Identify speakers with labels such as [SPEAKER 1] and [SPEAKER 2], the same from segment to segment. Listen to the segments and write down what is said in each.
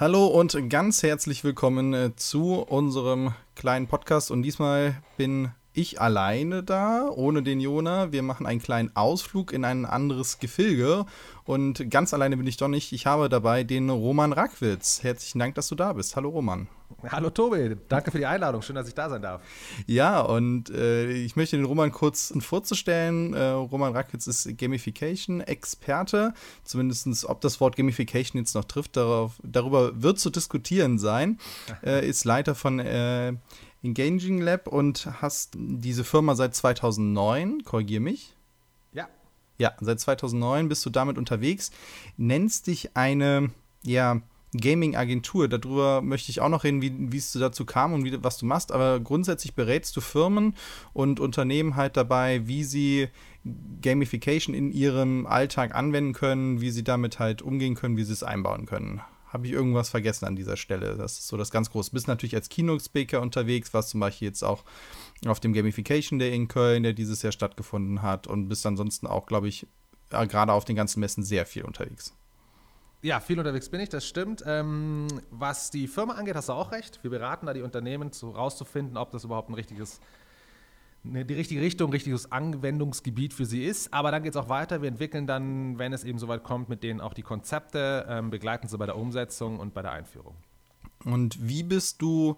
[SPEAKER 1] Hallo und ganz herzlich willkommen äh, zu unserem kleinen Podcast. Und diesmal bin ich alleine da, ohne den Jona. Wir machen einen kleinen Ausflug in ein anderes Gefilge. Und ganz alleine bin ich doch nicht. Ich habe dabei den Roman Rackwitz. Herzlichen Dank, dass du da bist. Hallo Roman.
[SPEAKER 2] Hallo Tobi, danke für die Einladung. Schön, dass ich da sein darf.
[SPEAKER 1] Ja, und äh, ich möchte den Roman kurz vorzustellen. Äh, Roman Rackwitz ist Gamification-Experte. Zumindest, ob das Wort Gamification jetzt noch trifft, darauf, darüber wird zu diskutieren sein. Äh, ist Leiter von äh, Engaging Lab und hast diese Firma seit 2009. Korrigier mich.
[SPEAKER 2] Ja.
[SPEAKER 1] Ja, seit 2009 bist du damit unterwegs. Nennst dich eine, ja, Gaming-Agentur. Darüber möchte ich auch noch reden, wie, es dazu kam und wie, was du machst. Aber grundsätzlich berätst du Firmen und Unternehmen halt dabei, wie sie Gamification in ihrem Alltag anwenden können, wie sie damit halt umgehen können, wie sie es einbauen können. Habe ich irgendwas vergessen an dieser Stelle? Das ist so das ganz große. Bist natürlich als Keynote-Speaker unterwegs, was zum Beispiel jetzt auch auf dem Gamification Day in Köln, der dieses Jahr stattgefunden hat, und bist ansonsten auch, glaube ich, gerade auf den ganzen Messen sehr viel unterwegs.
[SPEAKER 2] Ja, viel unterwegs bin ich, das stimmt. Ähm, was die Firma angeht, hast du auch recht. Wir beraten da die Unternehmen, so rauszufinden, ob das überhaupt ein richtiges, ne, die richtige Richtung, richtiges Anwendungsgebiet für sie ist. Aber dann geht es auch weiter. Wir entwickeln dann, wenn es eben soweit kommt, mit denen auch die Konzepte, ähm, begleiten sie bei der Umsetzung und bei der Einführung.
[SPEAKER 1] Und wie bist du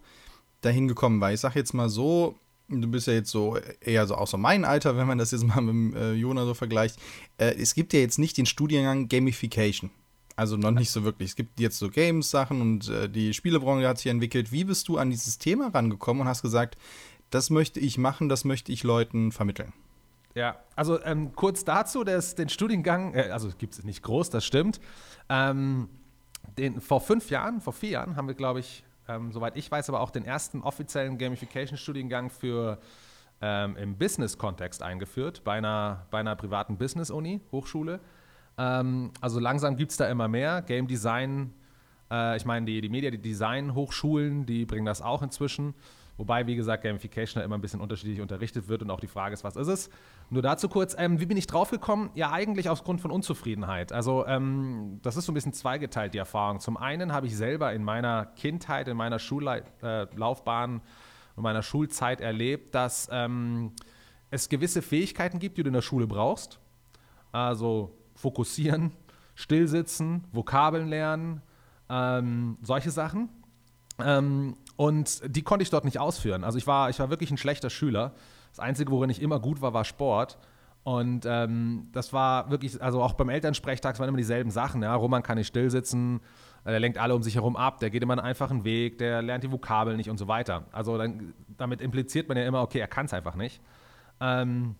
[SPEAKER 1] dahin gekommen? Weil ich sage jetzt mal so, du bist ja jetzt so eher so außer mein Alter, wenn man das jetzt mal mit äh, Jona so vergleicht. Äh, es gibt ja jetzt nicht den Studiengang Gamification. Also noch nicht so wirklich. Es gibt jetzt so Games-Sachen und äh, die Spielebranche hat sich entwickelt. Wie bist du an dieses Thema rangekommen und hast gesagt, das möchte ich machen, das möchte ich Leuten vermitteln?
[SPEAKER 2] Ja, also ähm, kurz dazu, dass den Studiengang, äh, also gibt es nicht groß, das stimmt. Ähm, den, vor fünf Jahren, vor vier Jahren haben wir, glaube ich, ähm, soweit ich weiß, aber auch den ersten offiziellen Gamification-Studiengang für ähm, im Business-Kontext eingeführt, bei einer, bei einer privaten Business-Uni, Hochschule. Ähm, also langsam gibt es da immer mehr. Game Design, äh, ich meine, die, die Media, die Design-Hochschulen, die bringen das auch inzwischen. Wobei, wie gesagt, Gamification da immer ein bisschen unterschiedlich unterrichtet wird und auch die Frage ist, was ist es? Nur dazu kurz, ähm, wie bin ich draufgekommen? Ja, eigentlich aus Grund von Unzufriedenheit. Also, ähm, das ist so ein bisschen zweigeteilt, die Erfahrung. Zum einen habe ich selber in meiner Kindheit, in meiner Schullaufbahn äh, und meiner Schulzeit erlebt, dass ähm, es gewisse Fähigkeiten gibt, die du in der Schule brauchst. Also fokussieren, stillsitzen, Vokabeln lernen, ähm, solche Sachen. Ähm, und die konnte ich dort nicht ausführen. Also ich war, ich war wirklich ein schlechter Schüler. Das Einzige, worin ich immer gut war, war Sport. Und ähm, das war wirklich, also auch beim Elternsprechtag waren immer dieselben Sachen. Ja, Roman kann nicht stillsitzen, äh, der lenkt alle um sich herum ab, der geht immer einen einfachen Weg, der lernt die Vokabeln nicht und so weiter. Also dann, damit impliziert man ja immer, okay, er kann es einfach nicht. Ähm,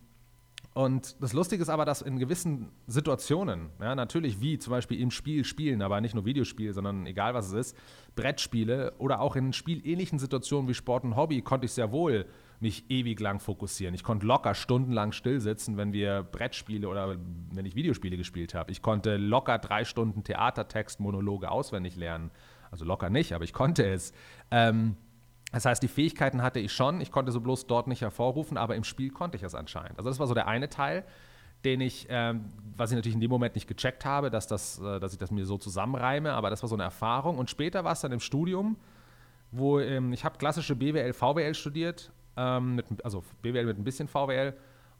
[SPEAKER 2] und das Lustige ist aber, dass in gewissen Situationen, ja, natürlich wie zum Beispiel im Spiel spielen, aber nicht nur Videospiel, sondern egal was es ist, Brettspiele oder auch in spielähnlichen Situationen wie Sport und Hobby, konnte ich sehr wohl mich ewig lang fokussieren. Ich konnte locker stundenlang stillsitzen, wenn wir Brettspiele oder wenn ich Videospiele gespielt habe. Ich konnte locker drei Stunden Theatertext, Monologe auswendig lernen. Also locker nicht, aber ich konnte es. Ähm, das heißt, die Fähigkeiten hatte ich schon, ich konnte sie bloß dort nicht hervorrufen, aber im Spiel konnte ich es anscheinend. Also das war so der eine Teil, den ich, ähm, was ich natürlich in dem Moment nicht gecheckt habe, dass, das, äh, dass ich das mir so zusammenreime, aber das war so eine Erfahrung. Und später war es dann im Studium, wo ähm, ich habe klassische BWL, VWL studiert, ähm, mit, also BWL mit ein bisschen VWL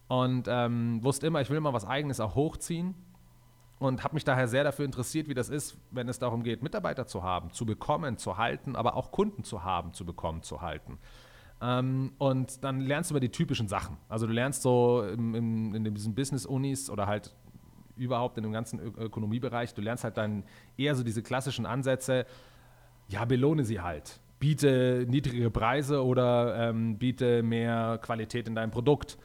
[SPEAKER 2] und ähm, wusste immer, ich will mal was Eigenes auch hochziehen und habe mich daher sehr dafür interessiert, wie das ist, wenn es darum geht, Mitarbeiter zu haben, zu bekommen, zu halten, aber auch Kunden zu haben, zu bekommen, zu halten. Ähm, und dann lernst du über die typischen Sachen. Also du lernst so im, im, in diesen Business-Unis oder halt überhaupt in dem ganzen Ö Ökonomiebereich, du lernst halt dann eher so diese klassischen Ansätze, ja, belohne sie halt. Biete niedrigere Preise oder ähm, biete mehr Qualität in deinem Produkt.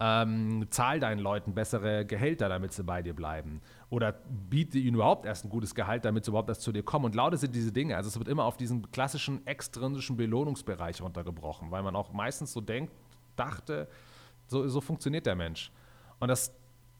[SPEAKER 2] Ähm, zahl deinen Leuten bessere Gehälter, damit sie bei dir bleiben oder biete ihnen überhaupt erst ein gutes Gehalt, damit sie überhaupt erst zu dir kommen. Und lauter sind diese Dinge. Also es wird immer auf diesen klassischen extrinsischen Belohnungsbereich runtergebrochen, weil man auch meistens so denkt, dachte, so, so funktioniert der Mensch. Und das,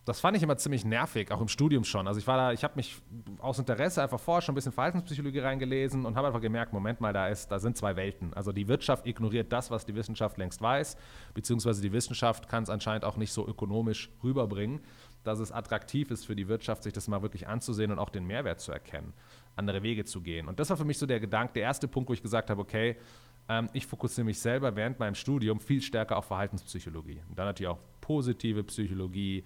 [SPEAKER 2] das fand ich immer ziemlich nervig, auch im Studium schon. Also ich war da, ich habe mich aus Interesse einfach vorher schon ein bisschen Verhaltenspsychologie reingelesen und habe einfach gemerkt, Moment mal, da, ist, da sind zwei Welten. Also die Wirtschaft ignoriert das, was die Wissenschaft längst weiß, beziehungsweise die Wissenschaft kann es anscheinend auch nicht so ökonomisch rüberbringen. Dass es attraktiv ist für die Wirtschaft, sich das mal wirklich anzusehen und auch den Mehrwert zu erkennen, andere Wege zu gehen. Und das war für mich so der Gedanke, der erste Punkt, wo ich gesagt habe, okay, ähm, ich fokussiere mich selber während meinem Studium viel stärker auf Verhaltenspsychologie. Und dann natürlich auch positive Psychologie,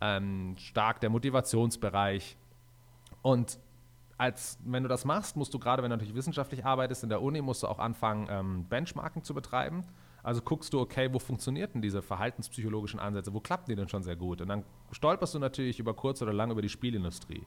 [SPEAKER 2] ähm, stark der Motivationsbereich. Und als wenn du das machst, musst du gerade, wenn du natürlich wissenschaftlich arbeitest in der Uni, musst du auch anfangen, ähm, Benchmarking zu betreiben. Also guckst du, okay, wo funktionieren denn diese verhaltenspsychologischen Ansätze, wo klappen die denn schon sehr gut? Und dann stolperst du natürlich über kurz oder lang über die Spielindustrie.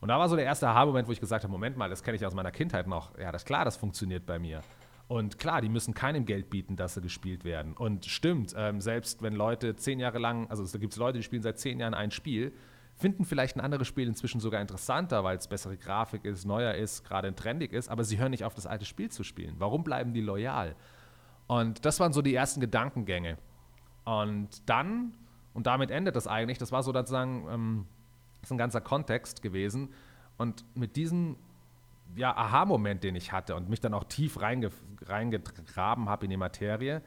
[SPEAKER 2] Und da war so der erste Aha-Moment, wo ich gesagt habe, Moment mal, das kenne ich aus meiner Kindheit noch. Ja, das ist klar, das funktioniert bei mir. Und klar, die müssen keinem Geld bieten, dass sie gespielt werden. Und stimmt, ähm, selbst wenn Leute zehn Jahre lang, also da gibt es Leute, die spielen seit zehn Jahren ein Spiel, finden vielleicht ein anderes Spiel inzwischen sogar interessanter, weil es bessere Grafik ist, neuer ist, gerade trendig ist, aber sie hören nicht auf, das alte Spiel zu spielen. Warum bleiben die loyal? Und das waren so die ersten Gedankengänge. Und dann, und damit endet das eigentlich, das war so sozusagen ähm, ist ein ganzer Kontext gewesen. Und mit diesem ja, Aha-Moment, den ich hatte und mich dann auch tief reinge reingegraben habe in die Materie,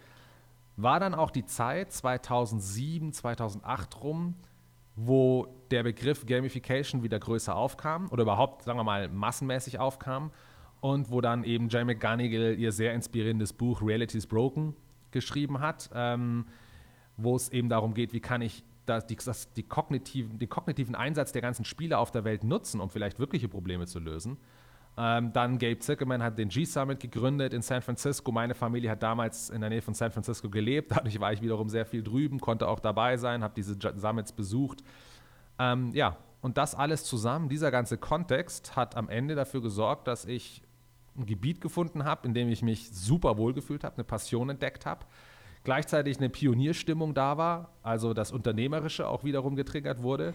[SPEAKER 2] war dann auch die Zeit 2007, 2008 rum, wo der Begriff Gamification wieder größer aufkam oder überhaupt, sagen wir mal, massenmäßig aufkam und wo dann eben Jay McGonigal ihr sehr inspirierendes Buch Reality is Broken geschrieben hat, ähm, wo es eben darum geht, wie kann ich das, die, das, die kognitiven, den kognitiven Einsatz der ganzen Spieler auf der Welt nutzen, um vielleicht wirkliche Probleme zu lösen. Ähm, dann Gabe Zickerman hat den G-Summit gegründet in San Francisco. Meine Familie hat damals in der Nähe von San Francisco gelebt. Dadurch war ich wiederum sehr viel drüben, konnte auch dabei sein, habe diese Summits besucht. Ähm, ja, und das alles zusammen, dieser ganze Kontext hat am Ende dafür gesorgt, dass ich ein Gebiet gefunden habe, in dem ich mich super wohl gefühlt habe, eine Passion entdeckt habe. Gleichzeitig eine Pionierstimmung da war, also das Unternehmerische auch wiederum getriggert wurde.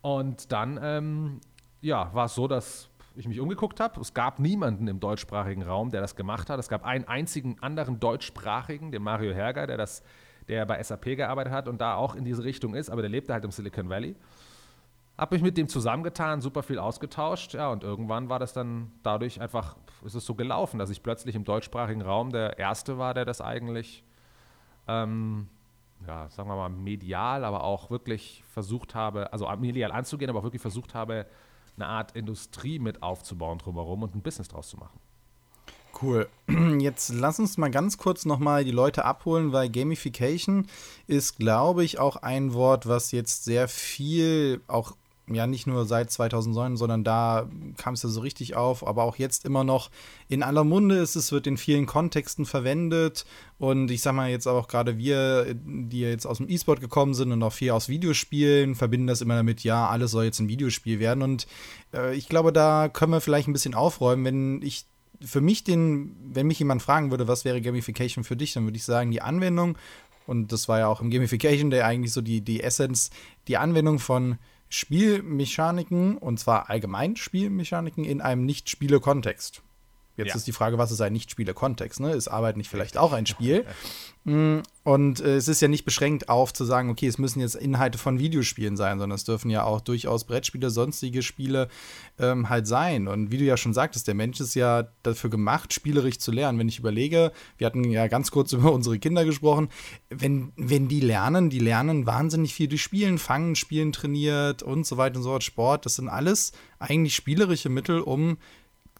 [SPEAKER 2] Und dann ähm, ja, war es so, dass ich mich umgeguckt habe. Es gab niemanden im deutschsprachigen Raum, der das gemacht hat. Es gab einen einzigen anderen deutschsprachigen, den Mario Herger, der, das, der bei SAP gearbeitet hat und da auch in diese Richtung ist, aber der lebte halt im Silicon Valley. Habe mich mit dem zusammengetan, super viel ausgetauscht, ja, und irgendwann war das dann dadurch einfach, ist es so gelaufen, dass ich plötzlich im deutschsprachigen Raum der Erste war, der das eigentlich, ähm, ja, sagen wir mal, medial, aber auch wirklich versucht habe, also medial anzugehen, aber auch wirklich versucht habe, eine Art Industrie mit aufzubauen drumherum und ein Business draus zu machen.
[SPEAKER 1] Cool. Jetzt lass uns mal ganz kurz nochmal die Leute abholen, weil Gamification ist, glaube ich, auch ein Wort, was jetzt sehr viel auch ja nicht nur seit 2009, sondern da kam es ja so richtig auf, aber auch jetzt immer noch. In aller Munde ist. Es wird in vielen Kontexten verwendet. Und ich sag mal jetzt auch gerade wir, die jetzt aus dem E-Sport gekommen sind und auch viel aus Videospielen, verbinden das immer damit, ja, alles soll jetzt ein Videospiel werden. Und äh, ich glaube, da können wir vielleicht ein bisschen aufräumen, wenn ich für mich den, wenn mich jemand fragen würde, was wäre Gamification für dich, dann würde ich sagen, die Anwendung. Und das war ja auch im Gamification der eigentlich so die, die Essenz, die Anwendung von Spielmechaniken, und zwar allgemein Spielmechaniken in einem Nicht-Spiele-Kontext. Jetzt ja. ist die Frage, was ist ein Nicht-Spiele-Kontext? Ne? Ist Arbeit nicht vielleicht auch ein Spiel? Mm, und äh, es ist ja nicht beschränkt auf zu sagen, okay, es müssen jetzt Inhalte von Videospielen sein, sondern es dürfen ja auch durchaus Brettspiele, sonstige Spiele ähm, halt sein. Und wie du ja schon sagtest, der Mensch ist ja dafür gemacht, spielerisch zu lernen. Wenn ich überlege, wir hatten ja ganz kurz über unsere Kinder gesprochen, wenn, wenn die lernen, die lernen wahnsinnig viel durch Spielen, Fangen, Spielen trainiert und so weiter und so fort, Sport, das sind alles eigentlich spielerische Mittel, um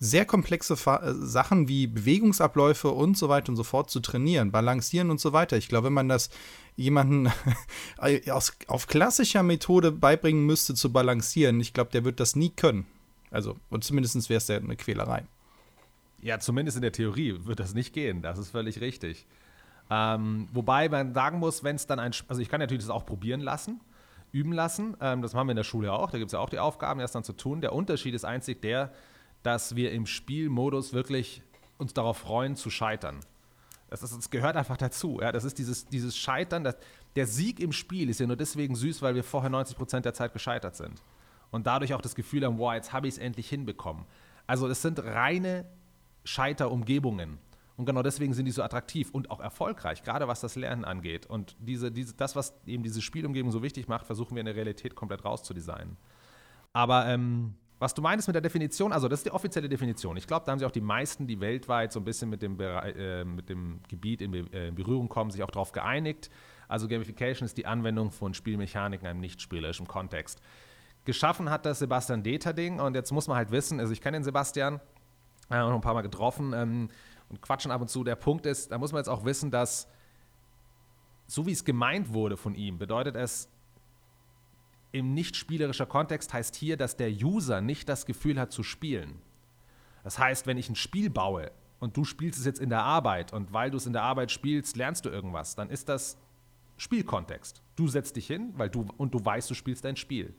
[SPEAKER 1] sehr komplexe Fa äh, Sachen wie Bewegungsabläufe und so weiter und so fort zu trainieren, balancieren und so weiter. Ich glaube, wenn man das jemanden aus, auf klassischer Methode beibringen müsste zu balancieren, ich glaube, der wird das nie können. Also, und zumindest wäre es ja eine Quälerei.
[SPEAKER 2] Ja, zumindest in der Theorie wird das nicht gehen. Das ist völlig richtig. Ähm, wobei man sagen muss, wenn es dann ein, also ich kann natürlich das auch probieren lassen, üben lassen. Ähm, das machen wir in der Schule auch. Da gibt es ja auch die Aufgaben, das dann zu tun. Der Unterschied ist einzig der, dass wir im Spielmodus wirklich uns darauf freuen, zu scheitern. Das, ist, das gehört einfach dazu. Ja? Das ist dieses, dieses Scheitern. Das, der Sieg im Spiel ist ja nur deswegen süß, weil wir vorher 90 Prozent der Zeit gescheitert sind. Und dadurch auch das Gefühl haben, wow, jetzt habe ich es endlich hinbekommen. Also es sind reine Scheiterumgebungen. Und genau deswegen sind die so attraktiv und auch erfolgreich, gerade was das Lernen angeht. Und diese, diese, das, was eben diese Spielumgebung so wichtig macht, versuchen wir in der Realität komplett rauszudesignen. Aber ähm, was du meinst mit der Definition, also das ist die offizielle Definition. Ich glaube, da haben sich auch die meisten, die weltweit so ein bisschen mit dem, äh, mit dem Gebiet in, äh, in, Berührung kommen, sich auch darauf geeinigt. Also Gamification ist die Anwendung von Spielmechaniken in einem nicht spielerischen Kontext. Geschaffen hat das Sebastian Deterding und jetzt muss man halt wissen, also ich kenne den Sebastian, äh, noch ein paar Mal getroffen ähm, und quatschen ab und zu. Der Punkt ist, da muss man jetzt auch wissen, dass so wie es gemeint wurde von ihm, bedeutet es, im nicht spielerischer Kontext heißt hier, dass der User nicht das Gefühl hat zu spielen. Das heißt, wenn ich ein Spiel baue und du spielst es jetzt in der Arbeit und weil du es in der Arbeit spielst, lernst du irgendwas, dann ist das Spielkontext. Du setzt dich hin, weil du und du weißt, du spielst dein Spiel.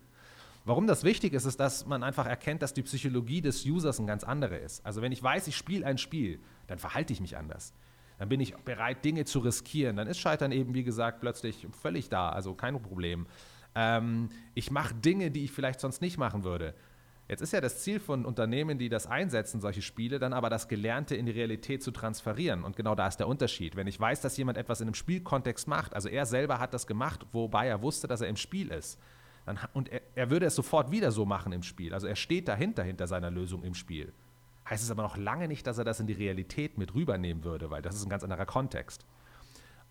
[SPEAKER 2] Warum das wichtig ist, ist, dass man einfach erkennt, dass die Psychologie des Users ein ganz andere ist. Also wenn ich weiß, ich spiele ein Spiel, dann verhalte ich mich anders. Dann bin ich bereit, Dinge zu riskieren. Dann ist Scheitern eben, wie gesagt, plötzlich völlig da, also kein Problem. Ähm, ich mache Dinge, die ich vielleicht sonst nicht machen würde. Jetzt ist ja das Ziel von Unternehmen, die das einsetzen, solche Spiele, dann aber das Gelernte in die Realität zu transferieren. Und genau da ist der Unterschied. Wenn ich weiß, dass jemand etwas in einem Spielkontext macht, also er selber hat das gemacht, wobei er wusste, dass er im Spiel ist, dann, und er, er würde es sofort wieder so machen im Spiel. Also er steht dahinter, hinter seiner Lösung im Spiel. Heißt es aber noch lange nicht, dass er das in die Realität mit rübernehmen würde, weil das ist ein ganz anderer Kontext.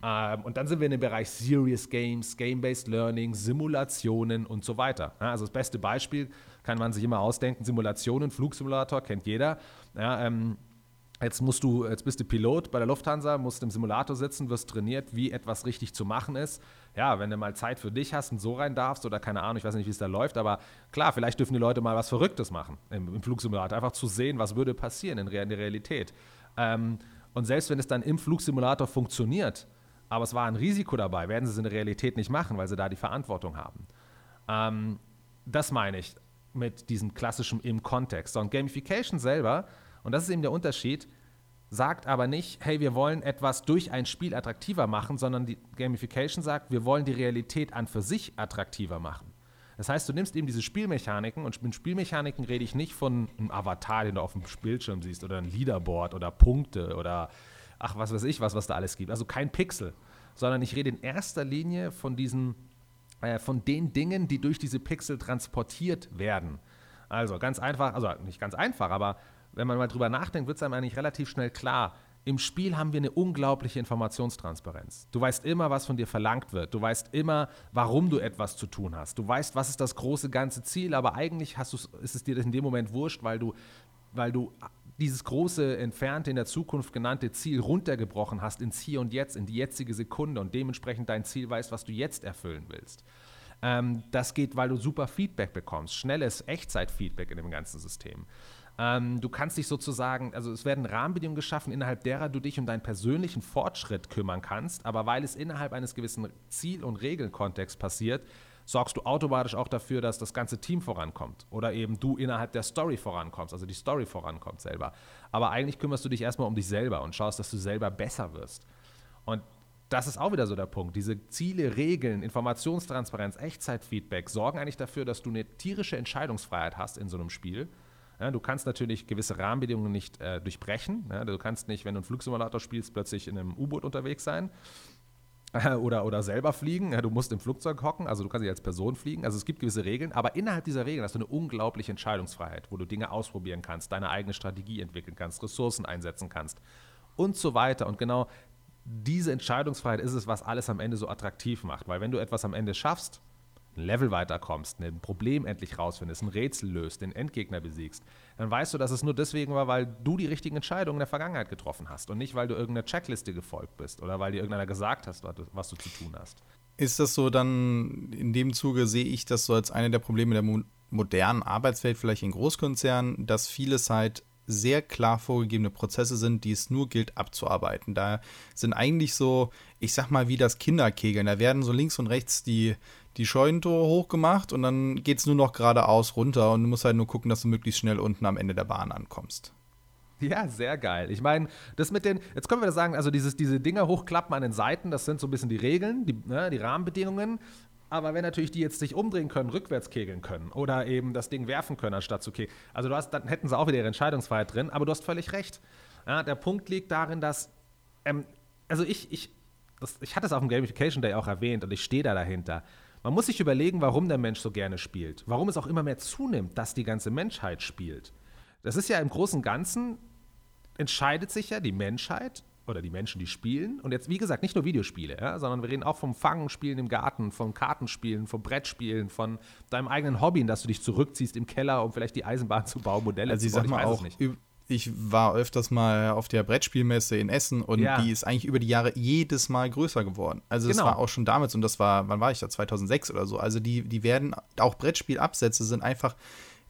[SPEAKER 2] Ähm, und dann sind wir in dem Bereich Serious Games, Game-Based Learning, Simulationen und so weiter. Ja, also das beste Beispiel kann man sich immer ausdenken, Simulationen, Flugsimulator, kennt jeder. Ja, ähm, Jetzt musst du, jetzt bist du Pilot bei der Lufthansa, musst im Simulator sitzen, wirst trainiert, wie etwas richtig zu machen ist. Ja, wenn du mal Zeit für dich hast und so rein darfst oder keine Ahnung, ich weiß nicht, wie es da läuft, aber klar, vielleicht dürfen die Leute mal was Verrücktes machen im, im Flugsimulator, einfach zu sehen, was würde passieren in, der Realität. Ähm, und selbst wenn es dann im Flugsimulator funktioniert, aber es war ein Risiko dabei, werden sie es in der Realität nicht machen, weil sie da die Verantwortung haben. Ähm, das meine ich mit diesem klassischen im Kontext. Und Gamification selber, und das ist eben der Unterschied, sagt aber nicht, hey, wir wollen etwas durch ein Spiel attraktiver machen, sondern die Gamification sagt, wir wollen die Realität an für sich attraktiver machen. Das heißt, du nimmst eben diese Spielmechaniken und mit Spielmechaniken rede ich nicht von einem Avatar, den du auf dem Bildschirm siehst oder ein Leaderboard oder Punkte oder ach, was weiß ich was, was da alles gibt. Also kein Pixel, sondern ich rede in erster Linie von diesen, äh, von den Dingen, die durch diese Pixel transportiert werden. Also ganz einfach, also nicht ganz einfach, aber wenn man mal drüber nachdenkt, wird es einem eigentlich relativ schnell klar. Im Spiel haben wir eine unglaubliche Informationstransparenz. Du weißt immer, was von dir verlangt wird. Du weißt immer, warum du etwas zu tun hast. Du weißt, was ist das große ganze Ziel, aber eigentlich hast ist es dir in dem Moment wurscht, weil du, weil du dieses große, entfernte, in der Zukunft genannte Ziel runtergebrochen hast ins Hier und Jetzt, in die jetzige Sekunde und dementsprechend dein Ziel weißt, was du jetzt erfüllen willst. Ähm, das geht, weil du super Feedback bekommst, schnelles Echtzeit-Feedback in dem ganzen System. Ähm, du kannst dich sozusagen, also es werden Rahmenbedingungen geschaffen, innerhalb derer du dich um deinen persönlichen Fortschritt kümmern kannst, aber weil es innerhalb eines gewissen Ziel- und Regelkontexts passiert, sorgst du automatisch auch dafür, dass das ganze Team vorankommt oder eben du innerhalb der Story vorankommst, also die Story vorankommt selber. Aber eigentlich kümmerst du dich erstmal um dich selber und schaust, dass du selber besser wirst. Und das ist auch wieder so der Punkt. Diese Ziele, Regeln, Informationstransparenz, Echtzeitfeedback sorgen eigentlich dafür, dass du eine tierische Entscheidungsfreiheit hast in so einem Spiel. Ja, du kannst natürlich gewisse Rahmenbedingungen nicht äh, durchbrechen. Ja, du kannst nicht, wenn du einen Flugsimulator spielst, plötzlich in einem U-Boot unterwegs sein. oder, oder selber fliegen. Ja, du musst im Flugzeug hocken, also du kannst nicht als Person fliegen. Also es gibt gewisse Regeln, aber innerhalb dieser Regeln hast du eine unglaubliche Entscheidungsfreiheit, wo du Dinge ausprobieren kannst, deine eigene Strategie entwickeln kannst, Ressourcen einsetzen kannst und so weiter. Und genau diese Entscheidungsfreiheit ist es, was alles am Ende so attraktiv macht. Weil wenn du etwas am Ende schaffst, ein Level weiterkommst, ein Problem endlich rausfindest, ein Rätsel löst, den Endgegner besiegst, dann weißt du, dass es nur deswegen war, weil du die richtigen Entscheidungen in der Vergangenheit getroffen hast und nicht, weil du irgendeiner Checkliste gefolgt bist oder weil dir irgendeiner gesagt hast, was du zu tun hast.
[SPEAKER 1] Ist das so dann, in dem Zuge sehe ich das so als eine der Probleme der mo modernen Arbeitswelt, vielleicht in Großkonzernen, dass vieles halt sehr klar vorgegebene Prozesse sind, die es nur gilt abzuarbeiten. Da sind eigentlich so, ich sag mal, wie das Kinderkegeln. Da werden so links und rechts die, die Scheunentore hochgemacht und dann geht es nur noch geradeaus runter und du musst halt nur gucken, dass du möglichst schnell unten am Ende der Bahn ankommst.
[SPEAKER 2] Ja, sehr geil. Ich meine, das mit den, jetzt können wir sagen, also dieses, diese Dinger hochklappen an den Seiten, das sind so ein bisschen die Regeln, die, ne, die Rahmenbedingungen. Aber wenn natürlich die jetzt sich umdrehen können, rückwärts kegeln können oder eben das Ding werfen können, anstatt zu kegeln, also du hast, dann hätten sie auch wieder ihre Entscheidungsfreiheit drin, aber du hast völlig recht. Ja, der Punkt liegt darin, dass, ähm, also ich, ich, das, ich hatte es auf dem Gamification Day auch erwähnt und ich stehe da dahinter. Man muss sich überlegen, warum der Mensch so gerne spielt. Warum es auch immer mehr zunimmt, dass die ganze Menschheit spielt. Das ist ja im Großen und Ganzen, entscheidet sich ja die Menschheit oder die Menschen, die spielen. Und jetzt, wie gesagt, nicht nur Videospiele, ja, sondern wir reden auch vom Fangenspielen im Garten, vom Kartenspielen, vom Brettspielen, von deinem eigenen Hobby, in das du dich zurückziehst im Keller, um vielleicht die Eisenbahn zu bauen, Modelle
[SPEAKER 1] also
[SPEAKER 2] zu bauen.
[SPEAKER 1] Ich sag mal auch, ich war öfters mal auf der Brettspielmesse in Essen und ja. die ist eigentlich über die Jahre jedes Mal größer geworden. Also genau. das war auch schon damals und das war, wann war ich da, 2006 oder so. Also die, die werden, auch Brettspielabsätze sind einfach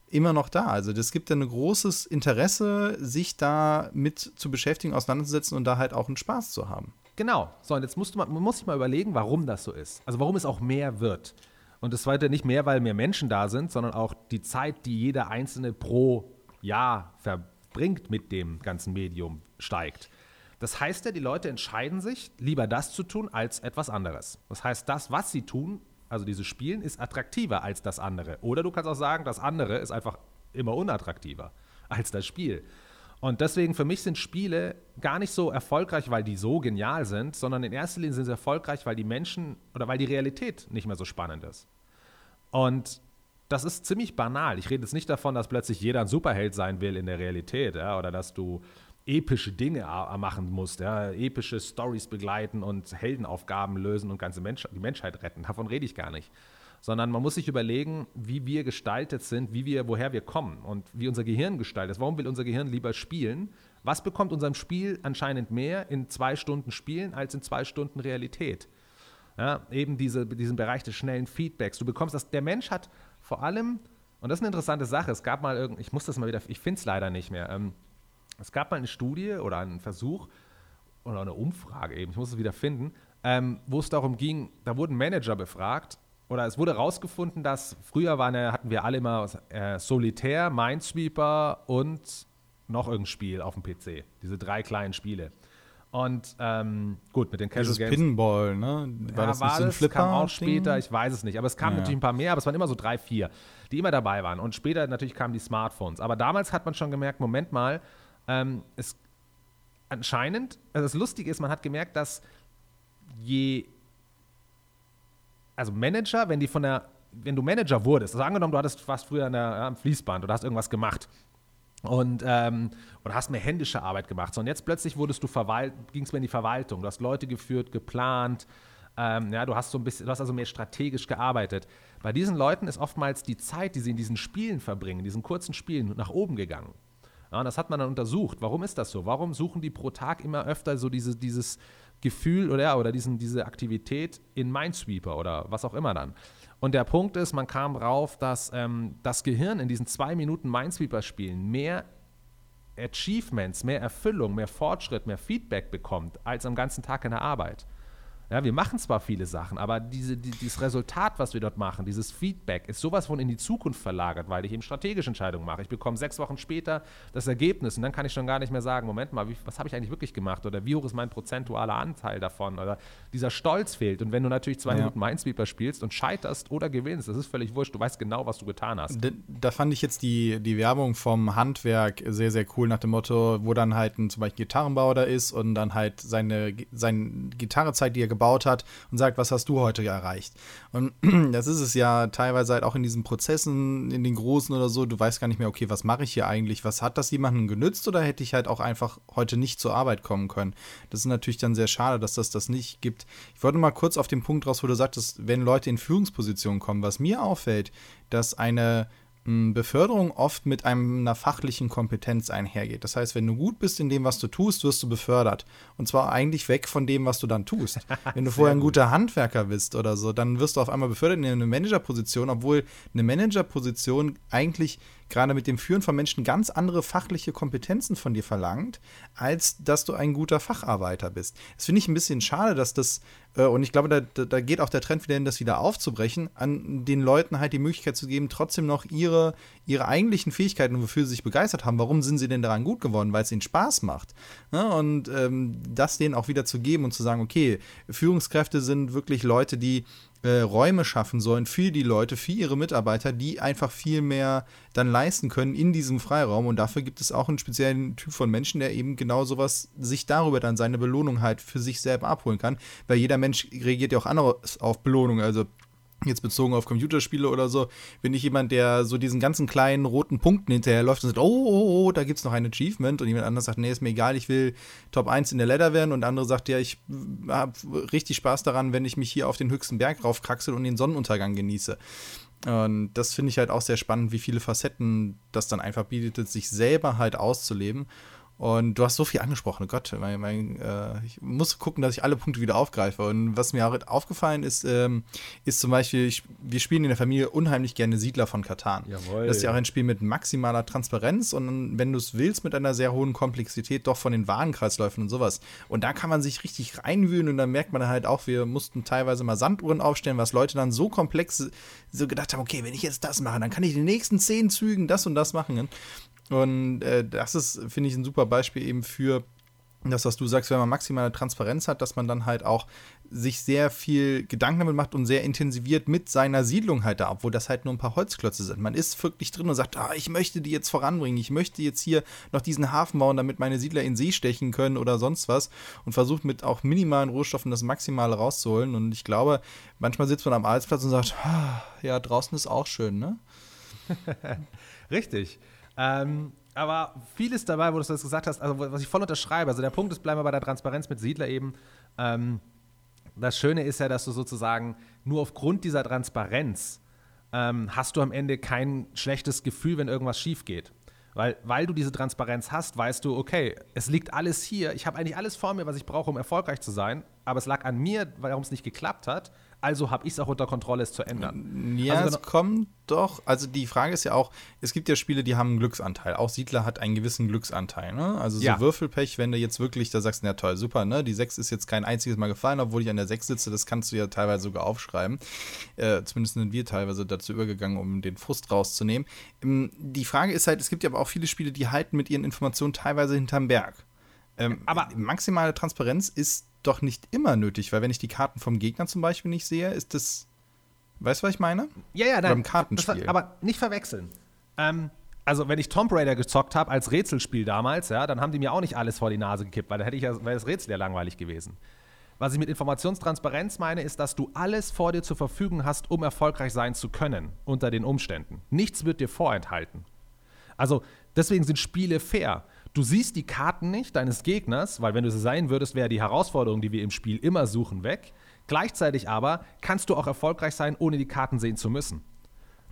[SPEAKER 1] immer noch da. Also es gibt ein großes Interesse, sich da mit zu beschäftigen, auseinanderzusetzen und da halt auch einen Spaß zu haben.
[SPEAKER 2] Genau. So, und jetzt musst du mal, man muss sich mal überlegen, warum das so ist. Also warum es auch mehr wird. Und das zweite nicht mehr, weil mehr Menschen da sind, sondern auch die Zeit, die jeder Einzelne pro Jahr verbringt mit dem ganzen Medium, steigt. Das heißt ja, die Leute entscheiden sich, lieber das zu tun als etwas anderes. Das heißt, das, was sie tun, also dieses Spielen ist attraktiver als das andere. Oder du kannst auch sagen, das andere ist einfach immer unattraktiver als das Spiel. Und deswegen für mich sind Spiele gar nicht so erfolgreich, weil die so genial sind, sondern in erster Linie sind sie erfolgreich, weil die Menschen oder weil die Realität nicht mehr so spannend ist. Und das ist ziemlich banal. Ich rede jetzt nicht davon, dass plötzlich jeder ein Superheld sein will in der Realität, ja, oder dass du epische Dinge machen musst, ja, epische Stories begleiten und Heldenaufgaben lösen und ganze Mensch die Menschheit retten. Davon rede ich gar nicht. Sondern man muss sich überlegen, wie wir gestaltet sind, wie wir, woher wir kommen und wie unser Gehirn gestaltet ist. Warum will unser Gehirn lieber spielen? Was bekommt unserem Spiel anscheinend mehr in zwei Stunden Spielen als in zwei Stunden Realität? Ja, eben diese, diesen Bereich des schnellen Feedbacks. Du bekommst das, der Mensch hat vor allem, und das ist eine interessante Sache, es gab mal irgend, ich muss das mal wieder, ich finde es leider nicht mehr, ähm, es gab mal eine Studie oder einen Versuch oder eine Umfrage eben, ich muss es wieder finden, ähm, wo es darum ging, da wurden Manager befragt oder es wurde herausgefunden, dass früher waren, hatten wir alle immer äh, Solitär, Minesweeper und noch irgendein Spiel auf dem PC. Diese drei kleinen Spiele. Und ähm, gut, mit den
[SPEAKER 1] Casual Dieses Games. Pinball, ne?
[SPEAKER 2] War ja, das war nicht so ein Flipper? kam auch später, ich weiß es nicht. Aber es kamen ja. natürlich ein paar mehr, aber es waren immer so drei, vier, die immer dabei waren. Und später natürlich kamen die Smartphones. Aber damals hat man schon gemerkt, Moment mal, ähm, es anscheinend, also das Lustige ist, man hat gemerkt, dass je, also Manager, wenn die von der, wenn du Manager wurdest, also angenommen, du hattest fast früher der, ja, am Fließband oder hast irgendwas gemacht und ähm, oder hast mehr händische Arbeit gemacht. So, und jetzt plötzlich wurdest du ging es mehr in die Verwaltung. Du hast Leute geführt, geplant. Ähm, ja, du hast so ein bisschen, du hast also mehr strategisch gearbeitet. Bei diesen Leuten ist oftmals die Zeit, die sie in diesen Spielen verbringen, diesen kurzen Spielen, nach oben gegangen. Ja, und das hat man dann untersucht. Warum ist das so? Warum suchen die pro Tag immer öfter so diese, dieses Gefühl oder, oder diesen, diese Aktivität in Minesweeper oder was auch immer dann? Und der Punkt ist, man kam drauf, dass ähm, das Gehirn in diesen zwei Minuten Minesweeper-Spielen mehr Achievements, mehr Erfüllung, mehr Fortschritt, mehr Feedback bekommt als am ganzen Tag in der Arbeit. Ja, wir machen zwar viele Sachen, aber diese, die, dieses Resultat, was wir dort machen, dieses Feedback, ist sowas von in die Zukunft verlagert, weil ich eben strategische Entscheidungen mache. Ich bekomme sechs Wochen später das Ergebnis und dann kann ich schon gar nicht mehr sagen, Moment mal, wie, was habe ich eigentlich wirklich gemacht oder wie hoch ist mein prozentualer Anteil davon oder dieser Stolz fehlt. Und wenn du natürlich zwei ja. Minuten Minesweeper spielst und scheiterst oder gewinnst, das ist völlig wurscht, du weißt genau, was du getan hast.
[SPEAKER 1] Da, da fand ich jetzt die, die Werbung vom Handwerk sehr, sehr cool nach dem Motto, wo dann halt ein, zum Beispiel Gitarrenbauer da ist und dann halt seine, seine Gitarre zeigt, die er gebaut hat und sagt, was hast du heute erreicht? Und das ist es ja teilweise halt auch in diesen Prozessen, in den großen oder so, du weißt gar nicht mehr, okay, was mache ich hier eigentlich? Was hat das jemandem genützt oder hätte ich halt auch einfach heute nicht zur Arbeit kommen können? Das ist natürlich dann sehr schade, dass das das nicht gibt. Ich wollte mal kurz auf den Punkt raus, wo du sagtest, wenn Leute in Führungspositionen kommen, was mir auffällt, dass eine Beförderung oft mit einer fachlichen Kompetenz einhergeht. Das heißt, wenn du gut bist in dem, was du tust, wirst du befördert. Und zwar eigentlich weg von dem, was du dann tust. Wenn du vorher ein guter Handwerker bist oder so, dann wirst du auf einmal befördert in eine Managerposition, obwohl eine Managerposition eigentlich gerade mit dem Führen von Menschen ganz andere fachliche Kompetenzen von dir verlangt, als dass du ein guter Facharbeiter bist. Das finde ich ein bisschen schade, dass das, äh, und ich glaube, da, da geht auch der Trend wieder hin, das wieder aufzubrechen, an den Leuten halt die Möglichkeit zu geben, trotzdem noch ihre, ihre eigentlichen Fähigkeiten, wofür sie sich begeistert haben, warum sind sie denn daran gut geworden, weil es ihnen Spaß macht. Ne? und ähm, das denen auch wieder zu geben und zu sagen, okay, Führungskräfte sind wirklich Leute, die äh, Räume schaffen sollen für die Leute, für ihre Mitarbeiter, die einfach viel mehr dann leisten können in diesem Freiraum. Und dafür gibt es auch einen speziellen Typ von Menschen, der eben genau sowas sich darüber dann seine Belohnung halt für sich selber abholen kann. Weil jeder Mensch reagiert ja auch anders auf Belohnung. Also jetzt bezogen auf Computerspiele oder so, bin ich jemand, der so diesen ganzen kleinen roten Punkten hinterherläuft und sagt, oh, oh, oh, da gibt es noch ein Achievement und jemand anderes sagt, nee, ist mir egal, ich will Top 1 in der Ladder werden und der andere sagt, ja, ich habe richtig Spaß daran, wenn ich mich hier auf den höchsten Berg raufkraxel und den Sonnenuntergang genieße. Und das finde ich halt auch sehr spannend, wie viele Facetten das dann einfach bietet, sich selber halt auszuleben. Und du hast so viel angesprochen, Gott, mein, mein, äh, ich muss gucken, dass ich alle Punkte wieder aufgreife. Und was mir auch aufgefallen ist, ähm, ist zum Beispiel, ich, wir spielen in der Familie unheimlich gerne Siedler von Katan. Jawohl. Das ist ja auch ein Spiel mit maximaler Transparenz und wenn du es willst, mit einer sehr hohen Komplexität, doch von den Warenkreisläufen und sowas. Und da kann man sich richtig reinwühlen und dann merkt man halt auch, wir mussten teilweise mal Sanduhren aufstellen, was Leute dann so komplex so gedacht haben, okay, wenn ich jetzt das mache, dann kann ich in den nächsten zehn Zügen das und das machen. Und äh, das ist, finde ich, ein super Beispiel eben für das, was du sagst, wenn man maximale Transparenz hat, dass man dann halt auch sich sehr viel Gedanken damit macht und sehr intensiviert mit seiner Siedlung halt da, obwohl das halt nur ein paar Holzklötze sind. Man ist wirklich drin und sagt, ah, ich möchte die jetzt voranbringen, ich möchte jetzt hier noch diesen Hafen bauen, damit meine Siedler in See stechen können oder sonst was und versucht mit auch minimalen Rohstoffen das Maximale rauszuholen. Und ich glaube, manchmal sitzt man am Arbeitsplatz und sagt, ah, ja, draußen ist auch schön, ne?
[SPEAKER 2] Richtig. Ähm, aber vieles dabei, wo du das gesagt hast, also was ich voll unterschreibe, also der Punkt ist, bleiben wir bei der Transparenz mit Siedler eben. Ähm, das Schöne ist ja, dass du sozusagen nur aufgrund dieser Transparenz ähm, hast du am Ende kein schlechtes Gefühl, wenn irgendwas schief geht. Weil, weil du diese Transparenz hast, weißt du, okay, es liegt alles hier, ich habe eigentlich alles vor mir, was ich brauche, um erfolgreich zu sein, aber es lag an mir, warum es nicht geklappt hat also habe ich es auch unter Kontrolle, es zu ändern.
[SPEAKER 1] Ja, also, es kommt doch. Also die Frage ist ja auch, es gibt ja Spiele, die haben einen Glücksanteil. Auch Siedler hat einen gewissen Glücksanteil. Ne? Also so ja. Würfelpech, wenn du jetzt wirklich da sagst, na toll, super, ne? Die 6 ist jetzt kein einziges Mal gefallen, obwohl ich an der 6 sitze, das kannst du ja teilweise sogar aufschreiben. Äh, zumindest sind wir teilweise dazu übergegangen, um den Frust rauszunehmen. Ähm, die Frage ist halt, es gibt ja aber auch viele Spiele, die halten mit ihren Informationen teilweise hinterm Berg. Ähm, aber maximale Transparenz ist doch nicht immer nötig, weil wenn ich die Karten vom Gegner zum Beispiel nicht sehe, ist das. Weißt du, was ich meine?
[SPEAKER 2] Ja, ja, nein.
[SPEAKER 1] Beim Kartenspiel.
[SPEAKER 2] War, aber nicht verwechseln. Ähm, also, wenn ich Tomb Raider gezockt habe als Rätselspiel damals, ja, dann haben die mir auch nicht alles vor die Nase gekippt, weil da hätte ich ja, wäre das Rätsel ja langweilig gewesen. Was ich mit Informationstransparenz meine, ist, dass du alles vor dir zur Verfügung hast, um erfolgreich sein zu können, unter den Umständen. Nichts wird dir vorenthalten. Also, deswegen sind Spiele fair. Du siehst die Karten nicht deines Gegners, weil wenn du sie sein würdest, wäre die Herausforderung, die wir im Spiel immer suchen, weg. Gleichzeitig aber kannst du auch erfolgreich sein, ohne die Karten sehen zu müssen.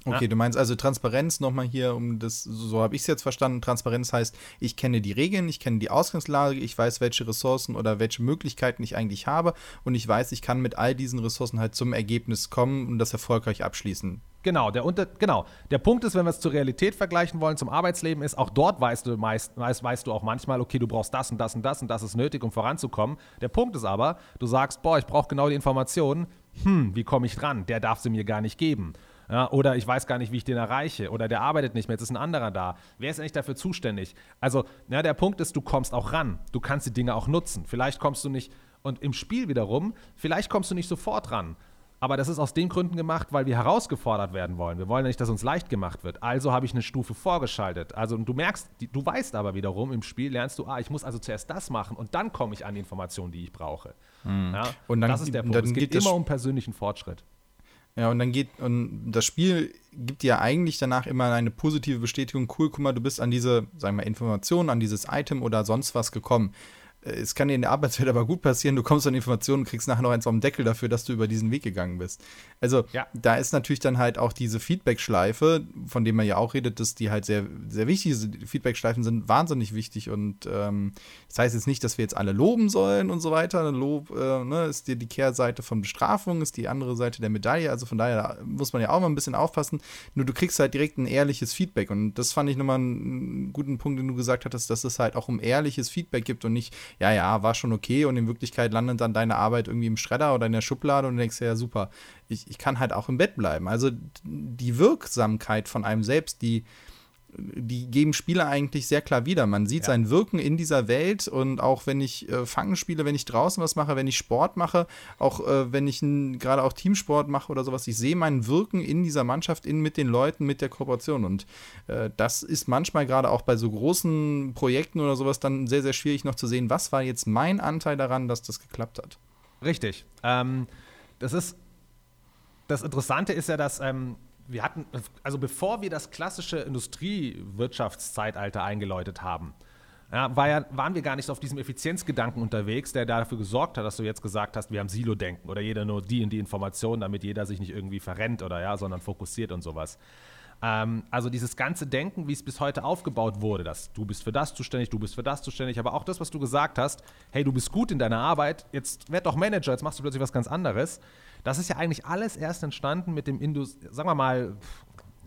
[SPEAKER 1] Okay, ja. du meinst also Transparenz nochmal hier, um das, so habe ich es jetzt verstanden. Transparenz heißt, ich kenne die Regeln, ich kenne die Ausgangslage, ich weiß, welche Ressourcen oder welche Möglichkeiten ich eigentlich habe und ich weiß, ich kann mit all diesen Ressourcen halt zum Ergebnis kommen und das erfolgreich abschließen.
[SPEAKER 2] Genau, der, unter, genau. der Punkt ist, wenn wir es zur Realität vergleichen wollen, zum Arbeitsleben ist, auch dort weißt du, meist, weißt, weißt du auch manchmal, okay, du brauchst das und das und das und das ist nötig, um voranzukommen. Der Punkt ist aber, du sagst, boah, ich brauche genau die Informationen, hm, wie komme ich dran? Der darf sie mir gar nicht geben. Ja, oder ich weiß gar nicht, wie ich den erreiche. Oder der arbeitet nicht mehr, jetzt ist ein anderer da. Wer ist eigentlich dafür zuständig? Also, ja, der Punkt ist, du kommst auch ran. Du kannst die Dinge auch nutzen. Vielleicht kommst du nicht, und im Spiel wiederum, vielleicht kommst du nicht sofort ran. Aber das ist aus den Gründen gemacht, weil wir herausgefordert werden wollen. Wir wollen ja nicht, dass uns leicht gemacht wird. Also habe ich eine Stufe vorgeschaltet. Also du merkst, du weißt aber wiederum, im Spiel lernst du, ah, ich muss also zuerst das machen und dann komme ich an die Informationen, die ich brauche. Mhm. Ja, und dann, das ist der Punkt. es geht immer um persönlichen Fortschritt.
[SPEAKER 1] Ja, und dann geht, und das Spiel gibt dir eigentlich danach immer eine positive Bestätigung, cool, guck mal, du bist an diese, sagen wir, Informationen, an dieses Item oder sonst was gekommen es kann dir in der Arbeitswelt aber gut passieren, du kommst an Informationen und kriegst nachher noch eins auf dem Deckel dafür, dass du über diesen Weg gegangen bist. Also ja. da ist natürlich dann halt auch diese Feedback-Schleife, von dem man ja auch redet, dass die halt sehr, sehr wichtig sind. Feedback-Schleifen sind wahnsinnig wichtig und ähm, das heißt jetzt nicht, dass wir jetzt alle loben sollen und so weiter. Lob äh, ne, ist dir die Kehrseite von Bestrafung, ist die andere Seite der Medaille. Also von daher muss man ja auch mal ein bisschen aufpassen. Nur du kriegst halt direkt ein ehrliches Feedback und das fand ich nochmal einen guten Punkt, den du gesagt hattest, dass es halt auch um ehrliches Feedback gibt und nicht, ja, ja, war schon okay und in Wirklichkeit landet dann deine Arbeit irgendwie im Schredder oder in der Schublade und du denkst, ja, super, ich, ich kann halt auch im Bett bleiben. Also die Wirksamkeit von einem selbst, die, die geben Spieler eigentlich sehr klar wieder. Man sieht ja. sein Wirken in dieser Welt und auch wenn ich äh, Fangen spiele, wenn ich draußen was mache, wenn ich Sport mache, auch äh, wenn ich gerade auch Teamsport mache oder sowas, ich sehe mein Wirken in dieser Mannschaft, in mit den Leuten, mit der Kooperation und äh, das ist manchmal gerade auch bei so großen Projekten oder sowas dann sehr, sehr schwierig noch zu sehen, was war jetzt mein Anteil daran, dass das geklappt hat.
[SPEAKER 2] Richtig. Ähm, das ist das Interessante ist ja, dass ähm, wir hatten, also bevor wir das klassische Industriewirtschaftszeitalter eingeläutet haben, ja, war ja, waren wir gar nicht auf diesem Effizienzgedanken unterwegs, der dafür gesorgt hat, dass du jetzt gesagt hast, wir haben Silo-Denken oder jeder nur die und die Informationen, damit jeder sich nicht irgendwie verrennt oder ja, sondern fokussiert und sowas. Ähm, also dieses ganze Denken, wie es bis heute aufgebaut wurde, dass du bist für das zuständig, du bist für das zuständig, aber auch das, was du gesagt hast, hey, du bist gut in deiner Arbeit, jetzt werd doch Manager, jetzt machst du plötzlich was ganz anderes. Das ist ja eigentlich alles erst entstanden mit dem Indus, sagen wir mal,